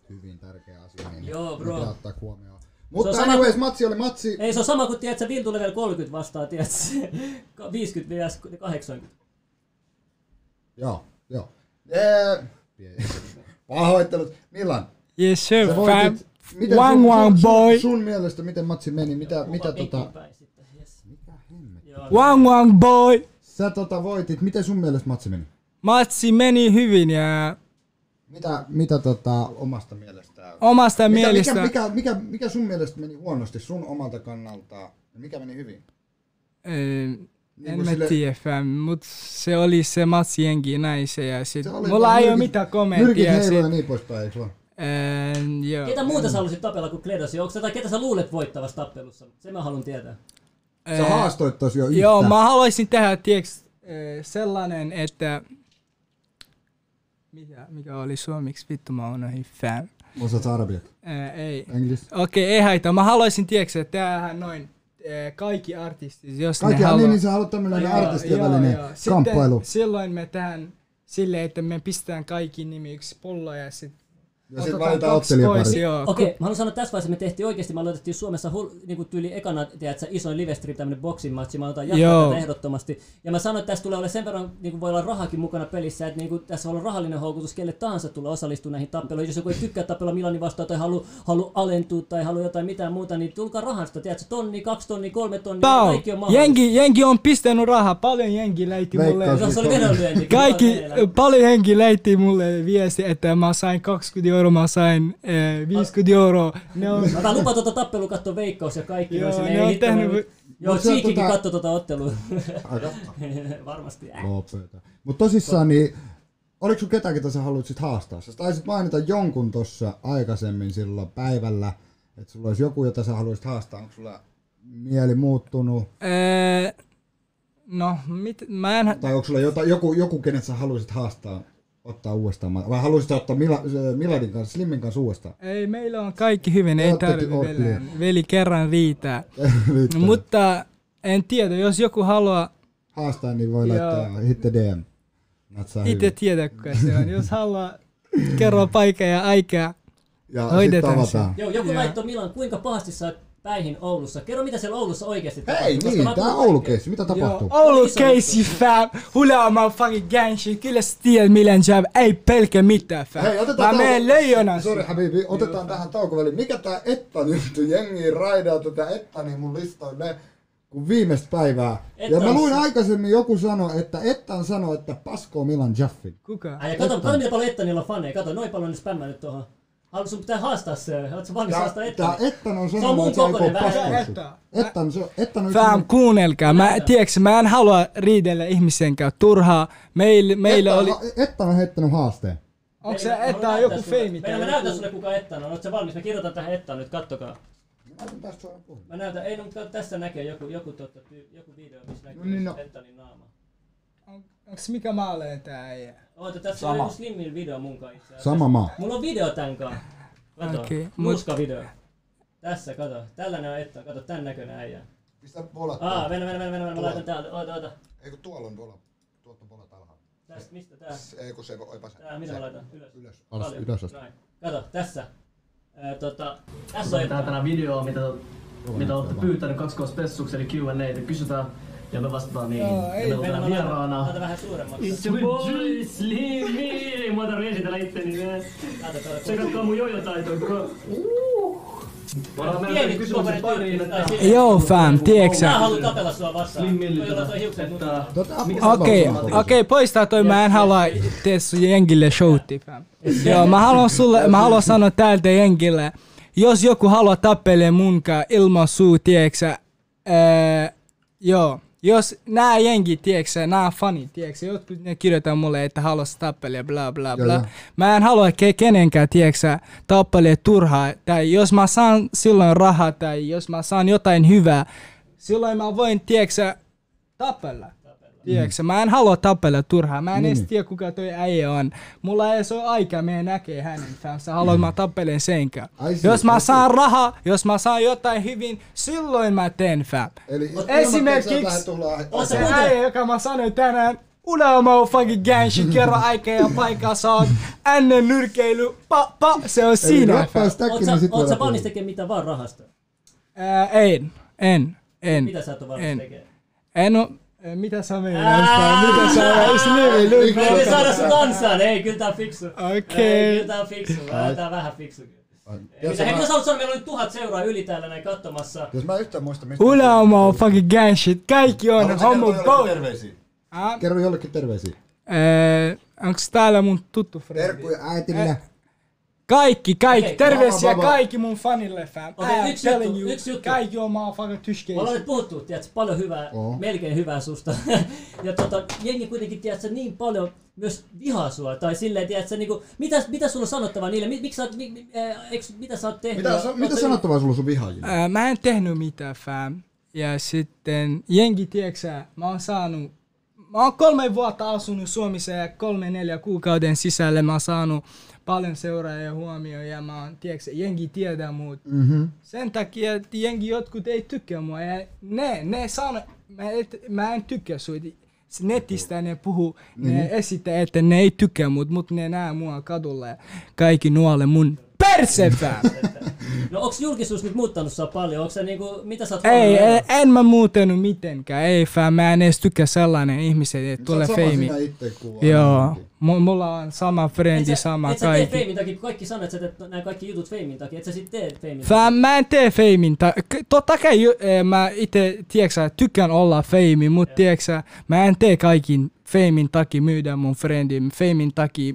hyvin tärkeä asia, niin Joo, bro. pitää ottaa huomioon. Mutta sama anyways, matsi oli matsi. Ei se on sama kuin tiedät, sä Viltu level 30 vastaa, tiedät, 50 vs 80. Joo, joo. Ee, pahoittelut. Milan, yes sir sä fam. voitit. Miten Wang sun, wang sun, boy. Sun, sun, mielestä, miten matsi meni? Mitä, mitä tota... päin sitten, yes. Mitä? Joo, Wang wang boy. Sä tota voitit. Miten sun mielestä matsi meni? matsi meni hyvin ja Mitä, mitä tota, omasta mielestään? omasta Mikä, mielestä... mikä, mikä, mikä, mikä sun mielestä meni huonosti sun omalta kannalta ja mikä meni hyvin? En kuin mä sille- tiedä, fam, mut se oli se matsi jengi näin se ja sit Se oli mulla ei nyrkit- ole mitään Nyrkit kommenttia. heiluu ja niin poispäin, eikö vaan? äh, joo. Ketä muuta sä halusit tapella kuin Kledosi? Onko tätä, ketä sä luulet voittavassa tappelussa? Se mä haluan tietää. Sä Äh, haastoit tos jo yhtä. Joo, mä haluaisin tehdä tieks, äh, sellainen, että... Mikä, mikä oli suomeksi? Vittu mä unohdin fam. Osaat arabia. Äh, ei. Englis. Okei, ei haittaa. Mä haluaisin tieks, että tehdään noin kaikki artistit, jos Kaikki, ne niin, haluaa. niin sä haluat tämmönen Joo, artistien välinen kamppailu. Silloin me tehdään silleen, että me pistetään kaikki nimi yksi pullo ja sitten Ja sit valitaan ottelijaparit. Joo, Okei, okay, mä haluan sanoa tässä vaiheessa, me tehtiin oikeasti, me aloitettiin Suomessa hul, niin kuin tyyli ekana, tiedätkö, isoin livestream, tämmönen boxing matchi, mä otan jatkaa tätä ehdottomasti. Ja mä sanoin, että tässä tulee olla sen verran, niin kuin voi olla rahakin mukana pelissä, että niin kuin, tässä voi olla rahallinen houkutus kelle tahansa tulla osallistua näihin tappeluihin. Jos joku ei tykkää tappella Milanin vastaan tai halu, halu alentua tai halu jotain mitään muuta, niin tulkaa rahasta, tiedätkö, tonni, kaksi tonnia, kolme tonnia, Pau, kaikki on mahdollista. jengi, jengi on pistänyt rahaa, paljon jengi läitti mulle. Se oli. Kaikki, paljon jengi läitti mulle viesti, että mä sain 20 mä sain eh, 50 euroa. Ne on, Mä lupa tuota tappelua katsoa veikkaus ja kaikki. Joo, ne ei on tehnyt- mä- Joo, Cheekikin tota- katsoi tuota ottelua. Varmasti. Äh. Lopeeta. Mut tosissaan niin, oliko sun ketään, ketä sä haluat sit haastaa? Sä taisit mainita jonkun tossa aikaisemmin silloin päivällä, että sulla olisi joku, jota sä haluaisit haastaa. Onko sulla mieli muuttunut? eh, no, mit, mä en, Tai onko sulla jota, joku, joku, kenet sä haluaisit haastaa, ottaa uudestaan? Vai haluaisit ottaa Mila, se Miladin kanssa, Slimmin kanssa uudestaan? ei, meillä on kaikki hyvin, ei Oottekin tarvi oottelia. vielä. Veli kerran riittää. Riittää. Mutta en tiedä, jos joku haluaa Haastaa, niin voi laittaa hitte DM. Itse tiedä, kuka se on. Jos haluaa kerro paikka ja aikaa. Ja hoidetaan sitten avataan. Joo, joku laittoi Milan, kuinka pahasti sä oot päihin Oulussa. Kerro mitä siellä Oulussa oikeasti Hei, Koska niin, mä tää kuulin Oulu keissi, mitä Joo, tapahtuu? Oulu Iso Casey fam, hula on fucking gang shit, kyllä sä tiedät Milan Jab, ei pelkä mitään fam. Hei, otetaan Mä menen leijonan. Sori Habibi, otetaan tähän taukoväliin. Mikä tää Ettan juttu? Jengi raidaa tätä Ettani mun listoille kun viimeistä päivää. Ja Ettan- mä luin aikaisemmin joku sanoi, että Ettan sanoi, että paskoo Milan Jaffin. Kuka? Ai, ja kato, kato miten paljon Ettanilla on faneja. Kato, noin paljon ne spämmää nyt tuohon. Haluat sun pitää haastaa se. Oletko valmis Tää, haastaa tää Ettani? Ettan on Se on sanonut, mun että se aikoo. Ettan. Ettan, se, Ettan on Fam, kuunnelkaa. Mä, tiedätkö, mä en halua riidellä ihmisen kanssa turhaa. Meillä, meillä Ettan, oli... Ettan on heittänyt haasteen. Onko se, on joku feimi? Meillä mä näytän joku- sulle kuka Ettan on. Oletko valmis? Mä kirjoitan tähän Ettan nyt, kattokaa. Mä näytän, ei no, mutta tässä näkee joku, joku, totta, joku video, missä näkyy No niin, no. Ettanin naama. On- Onks mikä maaleen tää äijä? Oota, tässä on joku Slimmin video mun kanssa. Sama maa. Mulla on video tän kanssa. Kato, okay, mut- video. Tässä, kato. Tällainen on Etta, kato, tän näköinen äijä. Pistä polat. Aa, mennä, mennä, mennä, mennä, mä laitan täältä, oota, oota. Ei kun tuolla on polat. Tuolta polat alhaalla. Tästä, mistä tää? Ei kun se voi epäsä. Tää, mitä mä laitan? Ylös. Ylös. Alas, ylös. Näin. Kato, tässä. Ää, tota, tässä on Tää tänään video, mitä, mitä olette pyytänyt 2K Spessuks, eli Q&A, kysytään ja me vastataan niihin. Joo, ei- ja mä laitan, vieraana. laitan vähän suuremmaksi. It's your boy Slimmy! Ei mua tarvii esitellä itteni. kato. Tsekatkaa mun jojotaitoja. silleen. Joo fam, tiedätkö Mä haluan tapella sua vastaan. Tota, Mikä Okei, se okei, poistaa toi, mä en halua tee sun jengille showti, fam. Joo, mä haluan sulle, mä haluan sanoa täältä jengille, jos joku haluaa tappelee munkaan ilman suu, tieksä, joo, jos nää jengi, tieksä, nää fanit, tieksä, jotkut ne kirjoittaa mulle, että haluaisi tappelee, bla bla bla. joo. Mä en halua ke- kenenkään, tieksä, tappelee turhaa, tai jos mä saan silloin rahaa, tai jos mä saan jotain hyvää, silloin mä voin, tieksä, tappella. Tiedätkö, mä en halua tappella turhaa. Mä en Niin. edes tiedä kuka toi äijä on. Mulla ei ole aikaa, me näkee hänen fam. Sä haluat mä tappelen senkään. Siis, Jos mä saan rahaa, jos mä saan jotain hyvin, silloin mä teen fam. Eli Esimerkiksi- Oot Se äijä, joka mä sanoin tänään, Unelma on fucking gang shit, kerro aikaa ja paikkaa, oot ennen nyrkeily, pa, pa, se on siinä Oot niin sä, oot valmis tekemään mitä vaan rahasta? Ää, en, en, en. Mitä sä et ole valmis En. tekemään? En oo, eh, mitä sä meinaat? Mitä sä meinaat? Nimi, nyt. Me ei saada sut ansaan, ei, kyllä tää on fiksu. Okei. Ei, kyllä tää on fiksu, tää on vähän fiksu Mitä, hei, mä- sä sanoa, meillä on nyt tuhat seuraa yli täällä näin katsomassa. Jos mä yhtään muista, mistä... Unelma on fucking gang shit, kaikki on homo boat. terveisiä? Ah, Kerro jollekin terveisiä. Äh, onks täällä mun tuttu frendi? Terkkuja äitille. Kaikki, kaikki. Okei. Terveisiä Baba, baba. kaikki mun fanille, fam. Okei, I'm yksi telling juttu, you, yksi juttu. Kaikki on motherfucking Me ollaan tyshkeisiä. nyt puhuttu, tiedätkö, paljon hyvää, Oo. melkein hyvää susta. ja tota, jengi kuitenkin, tiedätkö, niin paljon myös vihaa sua. Tai silleen, tiedätkö, niin kuin, mitä, mitä sulla on sanottavaa niille? Mik, miksi sä oot, mi, mi, äh, eikö, mitä sä oot tehnyt? Mitä, sa- mitä sanottavaa sulla on sun vihaajille? Ää, mä en tehnyt mitään, fam. Ja sitten jengi, tieksä, mä oon saanut, mä oon kolme vuotta asunut Suomessa ja kolme neljä kuukauden sisällä mä oon saanut paljon seuraajia huomioon ja mä oon, tieksä, jengi tietää mut. Mhm. Sen takia, että jengi jotkut ei tykkää mua ja ne, ne sano, mä, et, mä en tykkää sua. Netistä ne puhuu, ne esittää, että ne ei tykkää mut, mut ne näe mua kadulla ja kaikki nuolle mun perse, fam. No onks julkisuus nyt muuttanut sua paljon? Onks se niinku, mitä sä oot Ei, eroa? en mä muutenut mitenkään. Ei fam, mä en edes tykkää sellainen ihmisen, että tulee feimi. Joo. M- mulla on sama frendi, Et sä- sama et sä tee kaikki. feimin takia, kun kaikki sanoo, että sä teet nämä kaikki jutut feimin takia, et sä sit tee feimin Fam, mä en tee feimin. Ta- k- totta kai eh, mä itse, tiedätkö tykkään olla feimi, mutta tiedätkö mä en tee kaikin feimin takia myydä mun frendin. Feimin takia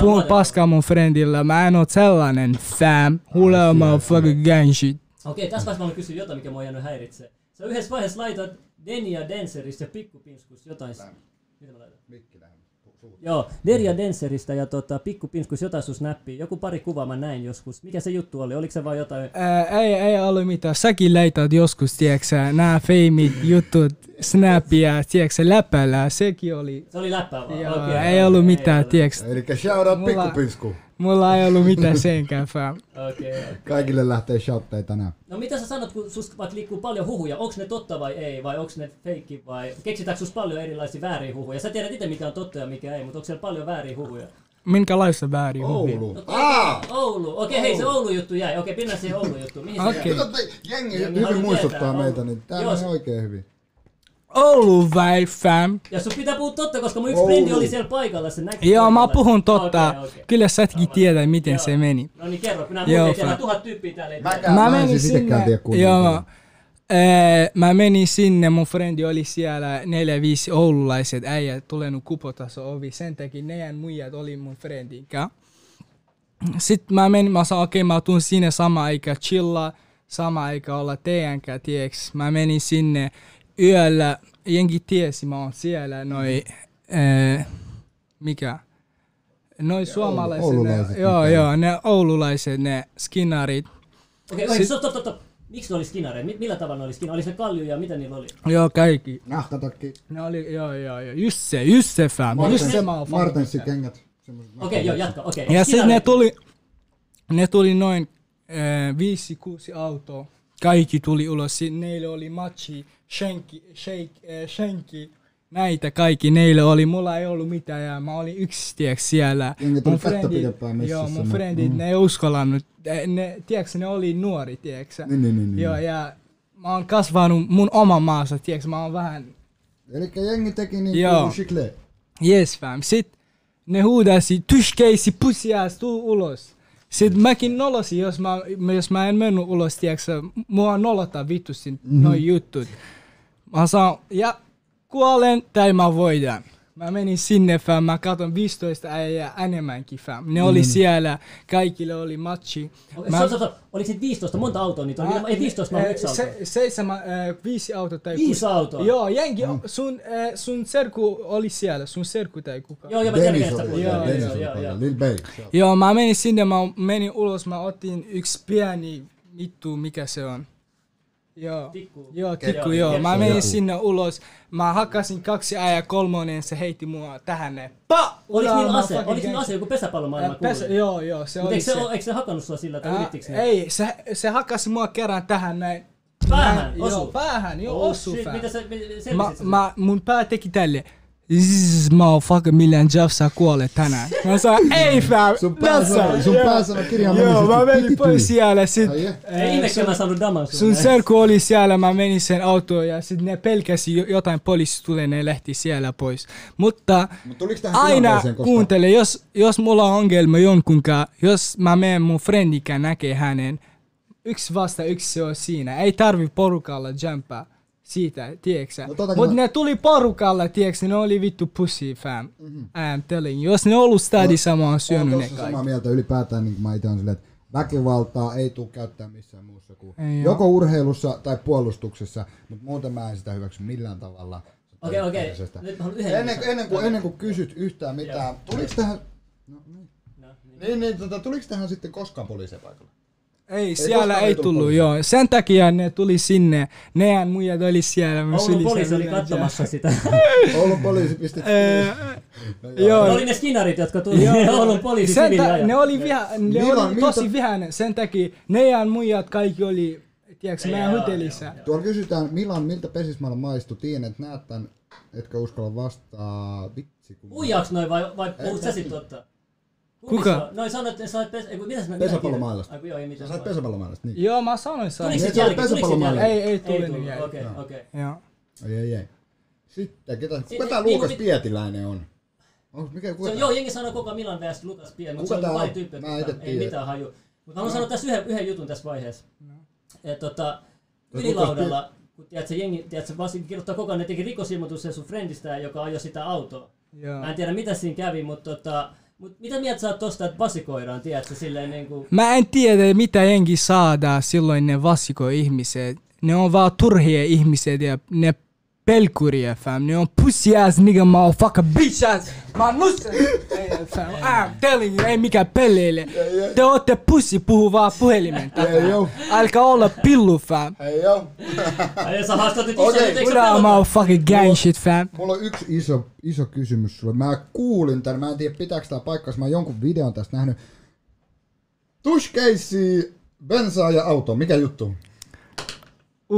puhun paskaa mun friendillä. Mä en oo sellainen fam. Hula on motherfucking gang shit. Okei, tässä vaiheessa mä haluan kysyä jotain, mikä mua jäänyt häiritsee. Sä yhdessä vaiheessa laitat Denia Dancerista ja Pikkupinskus jotain... Mitä mä laitan? Mikki tähän. Joo, Deria Dancerista ja tota, Pikkupinskus jotain sun snappia. Joku pari kuvaa mä näin joskus. Mikä se juttu oli? Oliko se vaan jotain... Ää, ei, ei ollut mitään. Säkin leitat joskus, tiedätkö nää feimit jutut, snappia, tiedätkö läpällä. Sekin oli. Se oli läppää vaan. Joo, Okei, ei okei, ollut ei mitään, tiedätkö. Eli shout out Mulla- pikkupinsku. Mulla ei ollut mitään senkään, fam. Okei, okei. Kaikille lähtee shoutteja tänään. No mitä sä sanot, kun sus vaikka liikkuu paljon huhuja, onko ne totta vai ei, vai onko ne feikki vai keksitäänkö sus paljon erilaisia vääriä huhuja? Sä tiedät itse mikä on totta ja mikä ei, mutta onko siellä paljon vääriä huhuja? Minkälaista väärin huhuja? Oulu. Okei, Aa! Oulu. Okei, hei se Oulu juttu jäi. Okei, mennään siihen Oulu juttuun. Mihin se Okei. jäi? Jengi Jengi hyvin muistuttaa tietää, meitä, niin tää Joo, on se- oikein hyvin. Oulu vai fam? Ja sun pitää puhua totta, koska mun yksi Oulu. frendi oli siellä paikalla, se näki. Joo, mä paikalla. puhun totta. Okei, okei. Kyllä sätkin Sama. tiedät, miten Joo. se meni. No niin kerro, kun nämä Joo, muut ei tiedä, fam. tuhat tyyppiä täällä ei Mä tiedä. Mä mä en menin siis sinne, tiedä joo. Ee, mä menin sinne, mun frendi oli siellä, neljä viisi oululaiset äijät tulenut kupotaso ovi, sen takia neljän muijat oli mun friendin kanssa. Sitten mä menin, mä sanoin, okei okay, mä tuun sinne sama aika chillaa, sama aika olla teidän kanssa, tiiäks. Mä menin sinne yöllä, jengi tiesi mä oon siellä, noi, ee, mikä, noi suomalaiset, ne, joo joo, ne oululaiset, ne skinnarit, Okei, Sit- stop, stop, stop, stop. Miksi ne oli skinnareita? Mi- Millä tavalla ne oli skinnareita? Oli se kaljuja ja mitä niillä oli? joo kaikki. Nahkatakki. Ne oli, joo, joo, joo. Just se, just se fam. Just se mä oon Martensi kengät. Okei, joo, jatka, okei. Ja sitten ne tuli, ne tuli noin äh, viisi, kuusi autoa. Kaikki tuli ulos. Neille oli matchi, shenki, shake, äh, shenki, näitä kaikki neille oli. Mulla ei ollut mitään ja mä olin yksi, tiiäks, siellä. Tuli Mun frendit- Joo, mun frendit, mm. ne ei uskallannut. Eh, Ne, tiiäks, ne oli nuori, tiiäks. Niin, niin, niin. Joo, niin. ja mä oon kasvanut mun oman maassa, tiiäks, mä oon vähän Eli jengi teki niin Joo. kuin. Yes fam. Sit ne huudasi, tyskeisi pussiaas, tuu ulos. Sitten mäkin nolosin, jos mä, jos mä en mennyt ulos, tiiäksä, mua nolottaa vittusti mm-hmm. noi jutut. Mä saan, ja kuolen tai mä voidan. Mä menin sinne fam, mä katon 15 äijää enemmänkin fam. Ne oli siellä, kaikille oli matchi. Mä- stop, stop, stop. Oliko se 15 monta autoa niitä oli? Ei 15 vaan Eh, yksi auto. se, seitsemän, äh, viisi autoa tai Viisi kuusi- autoa? Joo, jengi, sun, äh, sun serku oli siellä, sun serku tai kuka. Joo, joo, mä tiedän, kenestä Joo, Dennis joo, joo, joo. Lil Bay. Joo, mä menin sinne, mä menin ulos, mä otin yksi pieni vittu, mikä se on. Joo. Tikku. Joo, tikku, joo, joo. Mä menin sinne ulos, mä hakasin kaksi äijä kolmonen, se heitti mua tähän ne. Pa! Oliko niillä ase? Oliko niillä ase joku pesäpallomaailma Äh, pesä-? Joo, joo, se Mutta oli eikö se, se. eikö se hakannut sua sillä, tai Äh, yrittikö ne? ei, se, se hakasi mua kerran tähän näin. Päähän, osu. Joo, päähän, joo, Oh, osu shit. Mitä sä, Mä, mä, mun pää teki tälle. Zzz, motherfucker, millään Jeff sä kuolet tänään. Mä sanoin, ei fam, Sun pää sanoi, sun Joo. pää sanoi kirjaimellisesti. Joo, mä menin pois siellä, sit. Ei äh, sun, mä saanut daman sun serku oli siellä, mä menin sen autoon ja sit ne pelkäsi jo- jotain poliisi tulee, ne lähti siellä pois. Mutta Mut aina kuuntele, jos, jos mulla on ongelma jonkunkaan, jos mä menen mun friendikään näkee hänen, yksi vasta yksi se on siinä. Ei tarvi porukalla jumpaa. Siitä, tiedätkö No totakin Mut mä- ne tuli porukalla, tiedätkö ne oli vittu pussy fam. I'm telling you. Jos ne ollut stadissa, mä oon syönyt ne kaikki. samaa mieltä ylipäätään, niin kuin mä itse on silleen, että väkivaltaa ei tule käyttää missään muussa kuin Ei joko urheilussa tai puolustuksessa, mutta muuten mä en sitä hyväksy millään tavalla. Okei, okei. Nyt mä haluan yhden Ennen, ennen, kuin, ennen kuin kysyt yhtään mitään, tuliko tähän, No, niin. niin, niin, tota, tuliko tähän sitten koskaan poliisia paikalle? Ei, siellä koskaan ei ei tullut tullut, poliisi. joo. Sen takia ne tuli sinne. Nehän muijat oli siellä. Oulun poliisi oli vielä katsomassa sitä. Oulun poliisi pisti. Öö, Ne Joo. oli ne skinarit, jotka tuli Oulun poliisi Sen ta- ne oli, viha, ne oli tosi vihainen. Sen takia neidän muijat kaikki oli, tiedätkö, meidän Joo, hotellissa. Tuolla kysytään, Milan, miltä pesismaalla maistuu? Tiedän, että näet tän, etkä uskalla vastaa. Vitsi, kun... Uijaaks noin vai, vai puhut sä sit totta? Se Kuka? Noin sanoit, että sait pes... Eiku, mitä sä Pesäpallomailasta. Aiku joo, ei Sä mitään. sait pesäpallomailasta, niin. Joo, mä sanoin sain. Tuliko Niin, sit se pesäpallomailla. jälki? Ei, ei tullut tullut. jälki. Okei, okei. Joo. Ei, ei, ei. Sitten, ketä, Si- kuka tää niin, Luukas niin, Pietiläinen on? Onko mikä, Se kuka on, joo, jengi sanoo koko Milan vs. Lukas Pien, mutta se on on? tyyppiä, Mä ei tiedä. mitään haju. Mutta haluan sanoa tässä yhden, yhden jutun tässä vaiheessa. Et, tota, Lukas ylilaudalla, kun tiedätkö, jengi, tiedätkö, varsinkin kirjoittaa koko ajan, ne teki rikosilmoitus sen sun friendistä, joka ajoi sitä autoa. Joo. Mä en tiedä mitä siinä kävi, mutta tota, mut mitä mieltä sä oot tosta, että vasikoidaan, tiedätkö, silleen niinku... Mä en tiedä mitä jengi saada silloin ne vasiko ihmiset. Ne on vaan turhia ihmiset ja ne pelkuria fam. Ne on pussy ass nigga motherfucker bitch ass. Mä oon nusse. Ei, fam. I'm telling you, ei mikään pelleille. Te ootte pussi puhuu vaan puhelimen Ei joo. Älkää olla pillu fam. Ei joo. Ai sä haastat nyt Okei. itse, pelota? motherfucking gang shit fam. Mulla on yksi iso, iso kysymys sulle. Mä kuulin tän, mä en tiedä pitääkö tää paikkaa, mä oon jonkun videon tästä nähnyt. Tushkeissi, bensaa ja auto, mikä juttu?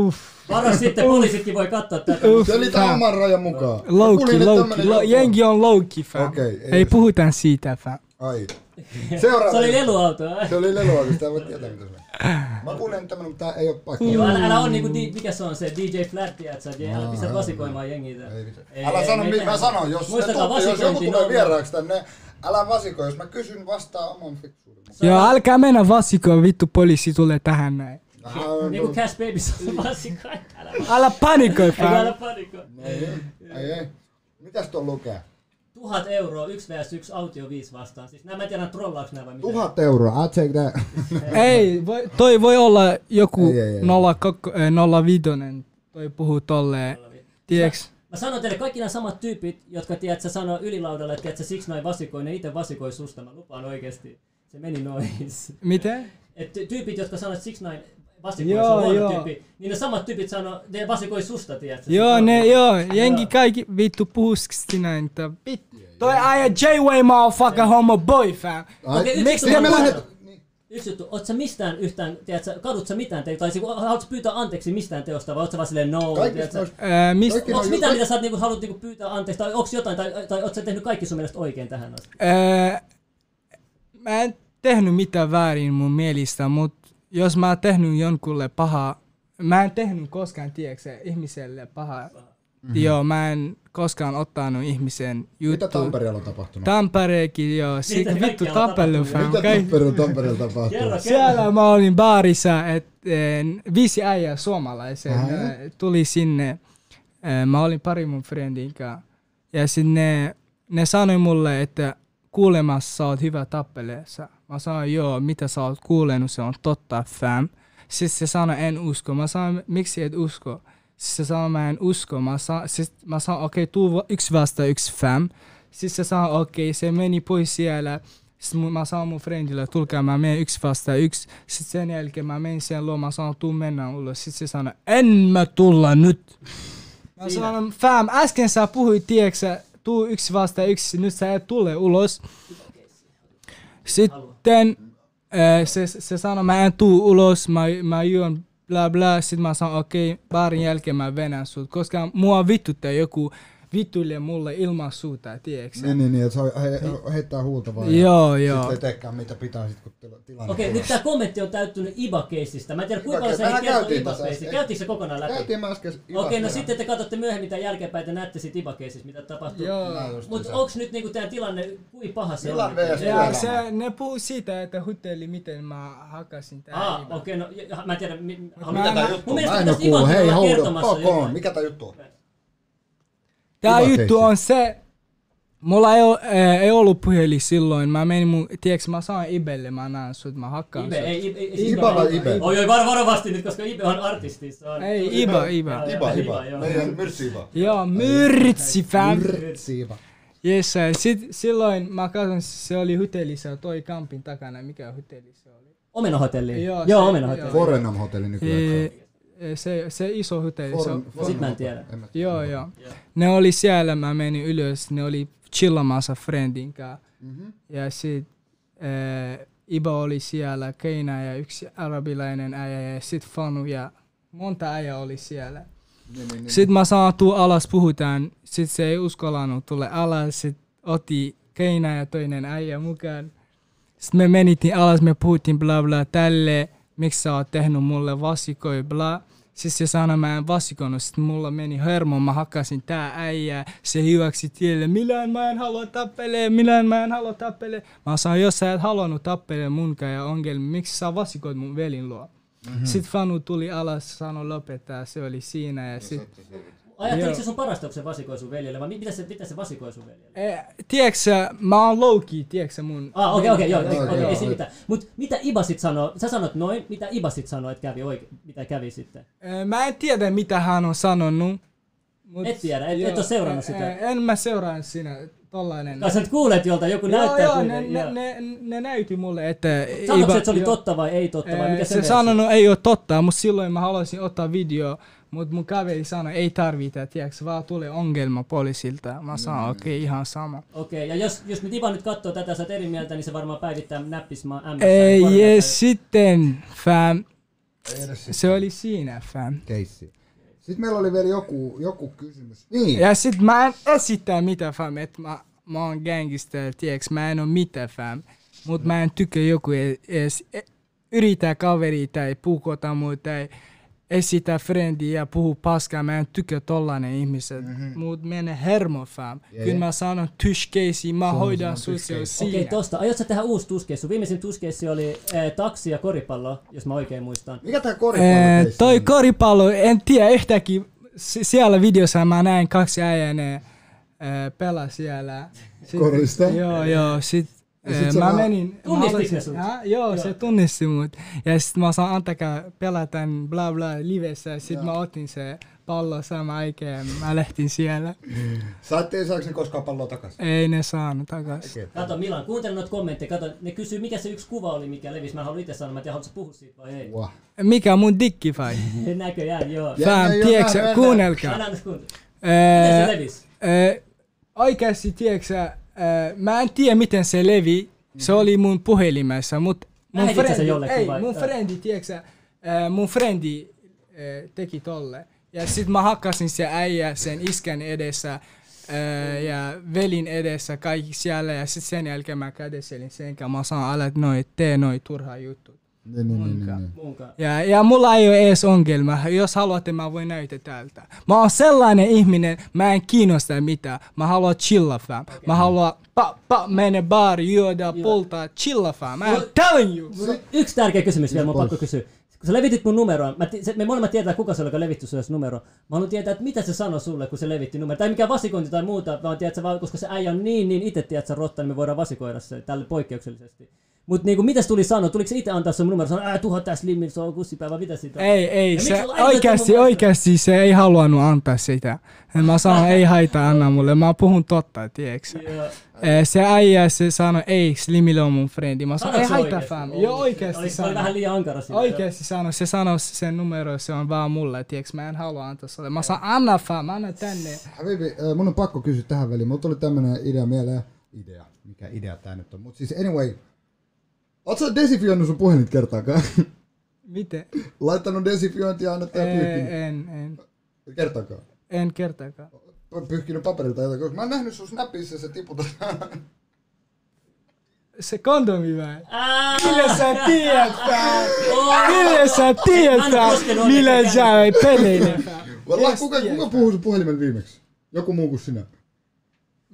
Uff. Varo sitten, poliisitkin voi katsoa tätä. Uff. Selitä fam. oman rajan mukaan. Mä Lowki, kuulin, että lowki. tämmönen Lo, juttu on. jengi on lowki fam. Okei, ei ei se- puhuta siitä fam. Ai. Seuraava. Se oli leluauto. Se oli leluauto, sitä voi tietää mitä se on. Mä kuulin että tämmönen, mutta tää ei oo paikka. Joo, älä, älä on niinku, di, mikä se on se DJ Flat, tiedätkö? Älä pistä vasikoimaan jengiä. Ei vitsi. Ei, Älä sano, me mi- mä sanon, jos, tuutte, jos joku tulee vieraaksi tänne, älä vasiko, jos mä kysyn, vastaa oman fiksuuden. Joo, älkää mennä vasikoon, vittu poliisi tulee tähän näin. Niinku Cash Baby on vasikoin. Älä Älä panikoi, Eikä älä panikoi. Ei, ei. Mitäs tuon lukee? Tuhat euroa, yksi vs yksi autio viisi vastaan. Siis nämä mä en tiedä trollaaks nämä vai mitä. Tuhat euroa, I take that. Ei, voi, toi voi olla joku Ei, ei, ei. 05, toi puhuu tolleen, tiiäks? Mä sanon teille, kaikki nämä samat tyypit, jotka tiedät, sä sanoo ylilaudalle, että tiedät, sä siksi noin vasikoi, ne itse vasikoi susta, mä lupaan oikeesti. Se meni noin. Miten? Et ty- tyypit, jotka sanoo, että siksi noin Joo, on huono joo. tyyppi, niin ne samat tyypit sanoo, ne vasikoi susta, tiedät. sä, Joo, ne, joo, jengi kaikki vittu puhuu sti näin, että vittu. Toi aja J-Way motherfucker homo boy fam. Okei, yksi miksi me lähdet... Yksi juttu, oot sä mistään yhtään, tiedät sä, kadut sä mitään te, tai niinku, haluat sä pyytää anteeksi mistään teosta, vai oot sä vaan silleen no, tiedät Kaikista sä? noista... Ää, Onks mitään, mitä sä oot, niinku, haluat niinku, pyytää anteeksi, tai onks jotain, tai, tai oot sä tehnyt kaikki sun mielestä oikein tähän asti? Ää, mä en tehnyt mitään väärin mun mielestä, mut jos mä oon tehnyt jonkulle pahaa, mä en tehnyt koskaan, tiedätkö, ihmiselle pahaa. Mm-hmm. Joo, mä en koskaan ottanut ihmisen Mitä juttu. Tampereella on tapahtunut? Tampereekin, joo. Si- Mitä vittu tappelu, fam. Mitä. Tampereella, Tampereella tapahtuu? Kerro, Siellä mä olin baarissa, että viisi äijää suomalaisen Aha. tuli sinne. Mä olin pari mun friendin kanssa. Ja sitten ne, ne sanoi mulle, että kuulemassa sä oot hyvä tappeleessa. Mä sanoin, joo, mitä sä oot kuulenut, se on totta, fam. Sitten se sanoi, en usko. Mä sanoin, miksi et usko? Sitten se sanoi, mä en usko. Mä sanoin, sit mä sanoin okei, okay, tuu yksi vasta yksi fam. Sitten se sanoi, okei, okay, se meni pois siellä. Sitten mä sanoin mun friendille, tulkaa mä menen yksi vasta yksi. Sitten sen jälkeen mä menin sen luo, mä sanoin, tuu mennään ulos. Sitten se sanoi, en mä tulla nyt. Mä sanoin, fam, äsken sä puhuit, tiedätkö tuu yksi vasta yksi, nyt sä et tule ulos. Sitten äh, se, se sanoi, mä en tuu ulos, mä, mä juon bla bla. Sitten mä sanoin, okei, okay, baarin jälkeen mä venän sut, koska mua vituttaa joku vituille mulle ilman suuta, tiedätkö? Niin, niin, niin, että se on- he, heittää huulta vaan. Joo, ja joo. Sitten ei teekään mitä pitää sit, kun tila- tilanne Okei, tulee. nyt tämä kommentti on täyttynyt IBA-keissistä. Mä en tiedä kuinka paljon Iba- sä mehän kertoo äsken. Käytiinkö se kokonaan läpi? Käytiin mä äsken Okei, no sitten te katsotte myöhemmin tämän jälkeenpäin, te näette sit IBA-keissistä, mitä tapahtuu. Joo. Mutta onks nyt niinku tää tilanne, kuin paha se on? Ja se, ne puhuu siitä, että hutteli miten mä hakasin tää Ah, Iba. okei, no ja- mä en tiedä, mi- haluan- Mä- Mikä tää juttu mun on? mielestä Mä en oo pitäisi kuullut. Ivan Hei, tulla hold kertomassa up, fuck on. Mikä tää juttu on? Tää Iba juttu on se, mulla ei, oo, äh, ei ollut puhelin silloin. Mä menin mun, tiedätkö, mä saan Ibelle, mä näen sut, mä hakkaan Ibe, sut. ei, Ibe, ei, Iba vai Ibe? Oi, oi, varo varovasti nyt, koska Ibe on artisti. Se on... Ei, Iba, Iba. Iba, Iba. Meidän myrssi Iba. Joo, myrtsi fam. Myrssi Iba. Yes, sit, silloin mä katson, se oli hotellissa, toi kampin takana, mikä hotelli se oli. Omenahotelli. Joo, Joo, se- Omenahotelli. Forenham hotelli nykyään. E, se, se iso hotelli. Se, Foren- Sit mä en tiedä. en mä- joo, joo. Ne oli siellä, mä menin ylös, ne oli chillamassa friendin kanssa. Mhm. Ja sit äh, Iba oli siellä, Keina ja yksi arabilainen äijä ja sit Fanu ja monta äijä oli siellä. Niin, niin, niin. Sitten mä saan tuu alas, puhutaan. Sitten se ei uskallanut tulla alas. Sitten otti Keina ja toinen äijä mukaan. Sitten me menitin alas, me puhuttiin bla bla tälle. Miksi sä oot tehnyt mulle vasikoi bla. Siis se sanoi, mä en vasikoinut. Sitten mulla meni hermo, mä hakkasin tää äijä. Se hyväksi tielle, millään mä en halua tappelee, millään mä en halua tappelee. Mä sanoin, jos sä et halunnut tappelee munkaan ja ongelmia, miksi sä vasikoit mun velin luo? Mm-hmm. Sitten Fanu tuli alas, sanoi lopettaa, se oli siinä ja sit, Ajatteliko Joo. se sun parasta, kun se vasikoi sun veljelle, vai mi- mitä se, mitä se vasikoi sun veljelle? Eh, tiedätkö mä oon low-key, tiedätkö mun... Ah, okei, okei, joo, Joo, joo, okei, ei joo. siinä mitään. Mut mitä Iba sit sanoo, sä sanot noin, mitä Iba sit sanoo, että kävi oikein, mitä kävi sitten? Eh, mä en tiedä, mitä hän on sanonut. Mut, Et tiedä, et- et oo seurannut sitä? Eh, en mä seuraa sinä, tollainen. Kai sä nyt kuulet jolta, joku joo, näyttää joo, ne, kuitenkin, ne, joo. ne, ne, näytti mulle, että... Sanoitko että se oli joo. totta vai ei totta, vai mikä se se sanonut ei ole totta, mutta silloin mä haluaisin ottaa video, mutta mun kaveri sanoi, ei tarvita, tiedätkö, vaan tulee ongelma poliisilta. Mä sanoin, okei, okay, ihan sama. Okei, ja jos, jos nyt Iva nyt katsoo tätä, sä oot eri mieltä, niin se varmaan päivittää näppismaa MS. Ei, ja sitten, fam, se oli siinä, fam. keissi. Sitten meillä oli vielä joku, joku kysymys. Niin, Ja sit mä en esittää mitä fam, että mä, mä oon gangster, tiiäks, mä en oo mitä fam. Mut mä en tykkää joku edes e- yrittää kaveri tai puukota muu tai esittää ja puhu paskaa. Mä en tykkää tollanen ihmiset. Mm-hmm. Mut mene hermo fam. Ja, Kyllä mä sanon tyskeisi, mä hoidan se on tyskeisi. siinä. Okei, tosta. Aiotko sä tehdä uusi tuskeissu? Viimeisin tuskeissu oli äh, taksi ja koripallo, jos mä oikein muistan. mikä tää Ee, koripallokeissi toi on? koripallo, en tiedä yhtäkkiä, s- siellä videossa mä näin kaksi äijää, ne ää, pelaa siellä. Sit, Korista? Joo, joo, sit, Ja sä mä menin... haluaisin- ne sut? Hä? Joo, se tunnisti mut. Ja sit mä saan antakaa pelata bla bla livessä, sit mä otin se pallo sama aikaan ja mä lähtin siellä. Saatte, saaks ne koskaan palloa takas? Ei ne saanut takas. Kato Milan, kuuntele noita kommentteja. Kato, ne kysyy mikä se yksi kuva oli, mikä levisi. Mä haluan itse sanoa, mä tiedä, haluatko sä puhua siitä vai ei. Wow. Mikä mun dikki vai? Näköjään, joo. Ja- Fam, tiedätkö, kuunnelkaa. Anna kuuntele. Miten se levisi? Oikeasti, tiedätkö mä en tiedä miten se levi, se oli mun puhelimessa, mut mun Lähetitkö frendi, jollekin ei, vai- mun frendi, tiedätkö mun frendi teki tolle. Ja sit mä hakkasin se äijä sen iskän edessä ja velin edessä kaikki siellä ja sit sen jälkeen mä kädeselin sen kanssa. Mä sanoin, älä noi, tee noi turhaa juttu. Niin, niin, niin, niin, niin. Ja, ja mulla ei ole edes ongelma. Jos haluatte, mä voin näyttää täältä. Mä oon sellainen ihminen, mä en kiinnosta mitään. Mä haluan chilla fam. Okay. Mä haluan pa, pa, mene baari, juoda, poltaa, chilla fam. I'm telling you. On Yksi tärkeä kysymys vielä, mun on Pois. pakko kysyä. Kun sä levitit mun numeroa, mä ti- se, me molemmat tietää kuka se oli, joka levitti sulle se numero. Mä haluan tietää, että mitä se sanoi sulle, kun se levitti numero. Tai mikä vasikointi tai muuta, vaan tiedät, sä, koska se äijä on niin, niin itse tiedät, sä rotta, niin me voidaan vasikoida se tälle poikkeuksellisesti. Mut niinku, mitä se tuli sanoa? Tuliko se itse antaa sun numero? Sanoa, ää, tuhat tässä Slimmin, se on kussipäivä, mitä siitä on? Ei, ei, Ja se oikeasti, oikeasti se ei halunnut antaa sitä. Ja Mä sanoin, ei haita, anna mulle. Mä puhun totta, tiedätkö? Eh, Se äijä, se sanoi, ei, Slimille on mun frendi. Mä sanoin, ei haita fam. Joo, oikeasti oli, oli sanoi. vähän liian ankara siinä. Oikeesti sanoi, se sanoi sen numero, se on vaan mulle, tiiäks, mä en halua antaa sulle. Mä sanon, anna fam, anna tänne. Habibi, mun on pakko kysyä tähän väliin. Mulla tuli tämmönen idea mieleen. Idea. Mikä idea tää nyt on? Mut siis anyway. Oot sä desifioinut sun puhelit kertaakaan? Miten? Laittanut desifiointia aina tää Ei, pyykin. en, en, Kertaakaan. en kertaakaan. pyyhkinyt paperilta jotain, koska mä oon nähnyt sun snapissa se tiputat. Se kondomi vai? Ää, Millä sä tiedät, oo. Millä sä tiedät, Millä oikein sä? Wallah, Yes, kuka, kuka puhuu sun puhelimella viimeksi? Joku muu kuin sinä.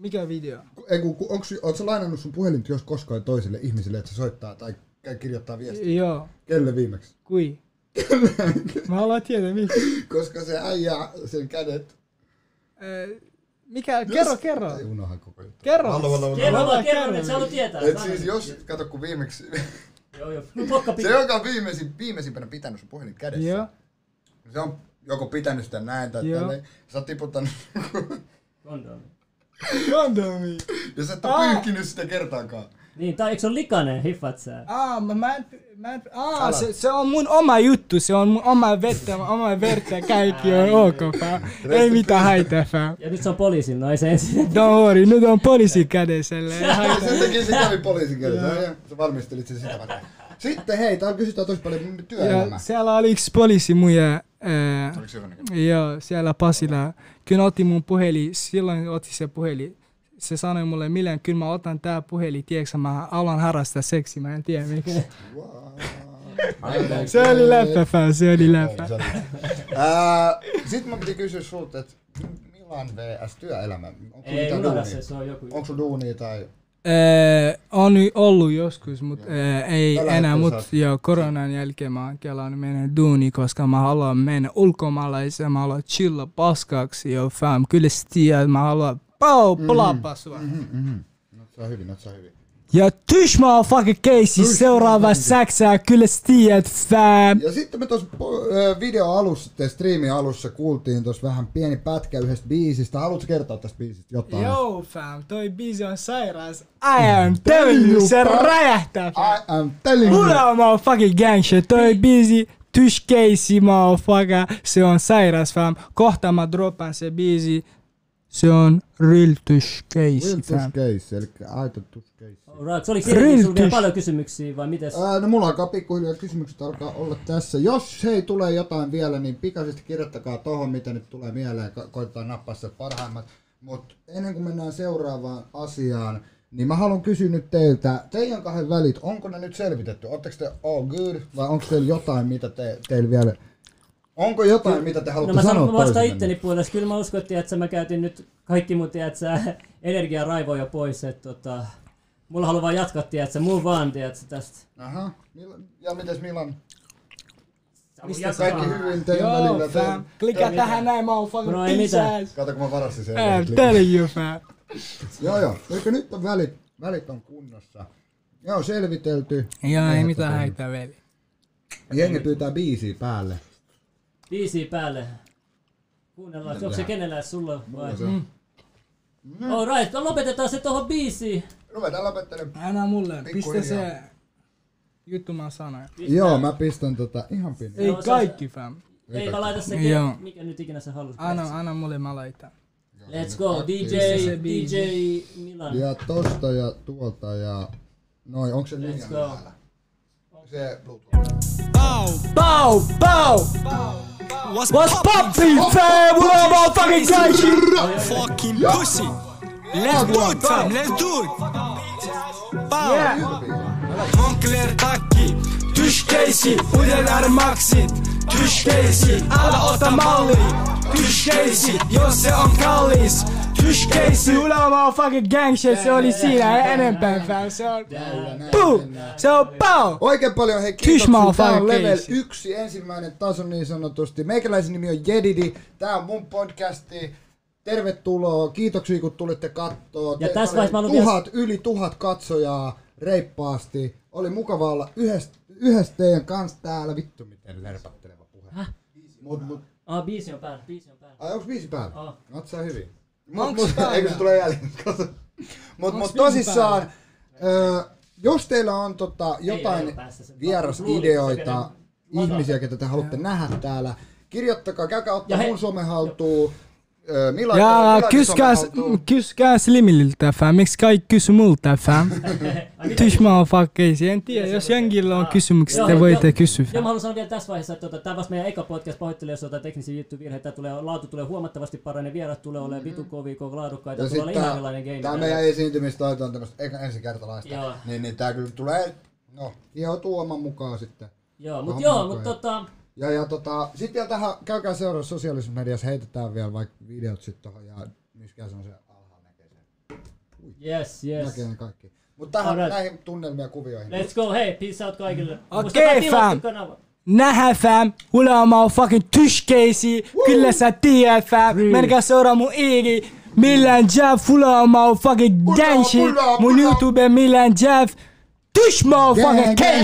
Mikä video? Ei, kun, kun, onks, oot sä lainannut sun puhelinta jos koskaan toiselle ihmiselle, että se soittaa tai käy kirjoittaa viestiä? Joo, Kelle viimeksi? kui? Mä haluan tietää, mikä. Koska se äijä sen kädet. Äh, Mikä? Kerro, kerro. Ei unohan koko juttu. Kerro. Hallo, hallo. Kerro vaan, kerro, kerron. että sä haluat tietää. Et siis jos, kato kun viimeksi, Joo, joo. No, se joka on viimeisin, viimeisimpänä pitänyt sun puhelin kädessä. Joo. Se on joko pitänyt sitä näin tai tälleen. Sä oot tiputtanut Kondomi. Kondomi. ja sä et oo pyyhkinyt sitä kertaakaan. Niin, tai eikö se ole likainen, hiffat sä? Aa, mä, mä, en, mä en, aa, se, se, on mun oma juttu, se on mun oma vettä, oma verta, kaikki on ok, fam. Ei mitään haittaa, fam. Ja nyt se on poliisin, no ei se ensin. Don't worry, nyt on poliisi kädessä. Sen takia se kävi poliisin kädessä. Sä valmistelit sen sitä varten. Sitten hei, täällä kysytään tosi paljon työelämää. siellä oli yksi poliisi mun ja, näköinen? joo, siellä Pasilla. Kyllä otti mun puhelin, silloin otti se puhelin. Se sanoi mulle, Milen, kyllä mä otan tää puhelin, tiedätkö mä alan harrastaa seksi, mä en tiedä miksi. Se oli läppä, se oli läppä. Sitten mä piti kysyä sulta, että Milan vs työelämä. Onko Ei, se, se on joku. Onko sulla duunia tai... Öö, on ollut joskus, mutta öö, ei Tällä enää, mutta joo, koronan jälkeen mä oon kelannut mennä duuni, koska mä haluan mennä ulkomaalaiseen, mä haluan chilla paskaksi, jo fam, kyllä tiedät, mä haluan pau, plappa sua. Mm-hmm. No, se on hyvin, no, se on hyvin. Ja tysh motherfucking Casey, seuraava säksää, kyllä sä tiedät, fam. Ja sitten me tuossa video alussa, tai striimin alussa kuultiin tuossa vähän pieni pätkä yhdestä biisistä. Haluatko kertoa tästä biisistä jotain? Yo fam, toi biisi on sairas. I am telling you, se räjähtää fam. I am telling you. Mulla on motherfucking gang shit, toi biisi Tysh Casey motherfucker, se on sairas fam. Kohta mä dropan se biisi, se on real Tysh Casey Real touch case, eli aito touch case. Alright, oliko vielä paljon kysymyksiä vai mites? Ää, no mulla alkaa pikkuhiljaa kysymykset alkaa olla tässä. Jos hei tulee jotain vielä, niin pikaisesti kirjoittakaa tohon, mitä nyt tulee mieleen. Ko- koitetaan nappaa sieltä parhaimmat. Mutta ennen kuin mennään seuraavaan asiaan, niin mä haluan kysyä nyt teiltä, teidän kahden välit, onko ne nyt selvitetty? Oletteko te all good vai onko teillä jotain, mitä te, teillä vielä... Onko jotain, mitä te No haluatte mä sanoa sanon vasta itteni puolesta. Kyllä mä uskottiin, että mä käytin nyt kaikki mun, tiedätkö, energiaraivoja pois. Että tota, mulla haluaa vaan jatkaa, tiedätkö, muu vaan, tiedätkö, tästä. Aha. Ja mites Milan? Mistä Kaikki hyvin teidän Yo välillä? fam, klika Ei tähän mitään. näin motherfucking No ei bitch mitään. ass. Kato kun mä varasin sen. I'm telling you fam. Joo joo, eikö nyt on välit, välit on kunnossa. Joo, selvitelty. Joo, ei mitään haittaa veli. Jengi pyytää biisiä päälle. Biisi päälle. Kuunnellaan, onko se kenellä sulla vai? Se on. Alright, no lopetetaan se tohon biisiin. Ruvetaan lopettelemaan. Anna mulle, pistä se juttu mä sanoin. Joo, mä pistän tota ihan pieni. Ei Joo, se- kaikki fam. Ei mä laita se, Joo. mikä nyt ikinä sä haluat. Anna, anna mulle, mä laitan. Let's go, DJ. DJ Milan. Ja tosta ja tuolta ja... Noin, onko se linja go. päällä? Onko se Bluetooth? Bow, Bow, bow! What's, What's poppin' fam? What up motherfucking gang shit? Fucking pussy. Let's do it fam, let's do it. Bow. Yeah. Moncler takki, Tysh Casey, uudelleen maksit. Tysh Casey, älä ota malli. Tysh Casey, jos se on kallis. Sulla on motherfucking gang shit, se oli siinä ei enempää fam. Se on... Puu! Se on pow! Oikein paljon hei kiitoksia. Tää on level case. yksi, ensimmäinen taso niin sanotusti. Meikäläisen nimi on Jedidi. Tää on mun podcasti. Tervetuloa. Kiitoksia kun tulitte kattoo. Ja tässä vaiheessa mä haluan vielä- tuhat, yli tuhat katsojaa reippaasti. Oli mukava olla yhdessä, yhdessä teidän kanssa täällä. Vittu miten lerpatteleva puhe. Mut, mut, Ah, biisi on päällä, biisi on päällä. ai onks viisi päällä? Ah. Oot sä hyvin? Mut, eikö se tule jäljellä? Kato. Mut, tosissaan, ö, jos teillä on tota, jotain vierasideoita, ihmisiä, ketä te haluatte nähdä täällä, kirjoittakaa, käykää ottaa mun somen haltuun. Ö, Milan, Ja Milanin kyskää, some kyskää Slimililtä fam, miksi kaikki kysy multa fam? Tysh motherfuckers, en tiedä, jos jengillä on kysymyksiä, te voitte kysyä Joo, mä haluan sanoa vielä tässä vaiheessa, että tota, tämä vasta meidän eka podcast pahoittelee, jos jotain teknisiä juttuvirheitä. Tulee, laatu tulee huomattavasti paranee, vierat tulee olemaan vitu kovia, koko laadukkaita. Ja Tulee olla ihan tää, erilainen game. tää meidän esiintymistaito on tämmöstä eka ensikertalaista. Niin, niin tää kyllä tulee, no, ihan tuoman mukaan sitten. Joo, mutta joo, mutta tota, Ja, ja tota, sit vielä tähän, käykää seuraa sosiaalisessa mediassa, heitetään vielä vaikka videot sit tohon ja miskään se on se alhaalla näkee sen. yes, yes. Näkee ne kaikki. Mutta tähän Alright. näihin tunnelmia kuvioihin. Let's go, hei, peace out kaikille. Okei, tilata fam. Nähdään fam, mulla on motherfucking tyshkeisi, kyllä sä tiedät fam, menkää seuraa mun IG, Milan Jeff, mulla on Mulla, gang shit, mun. YouTube Milan Jeff, tysh motherfucking Gang.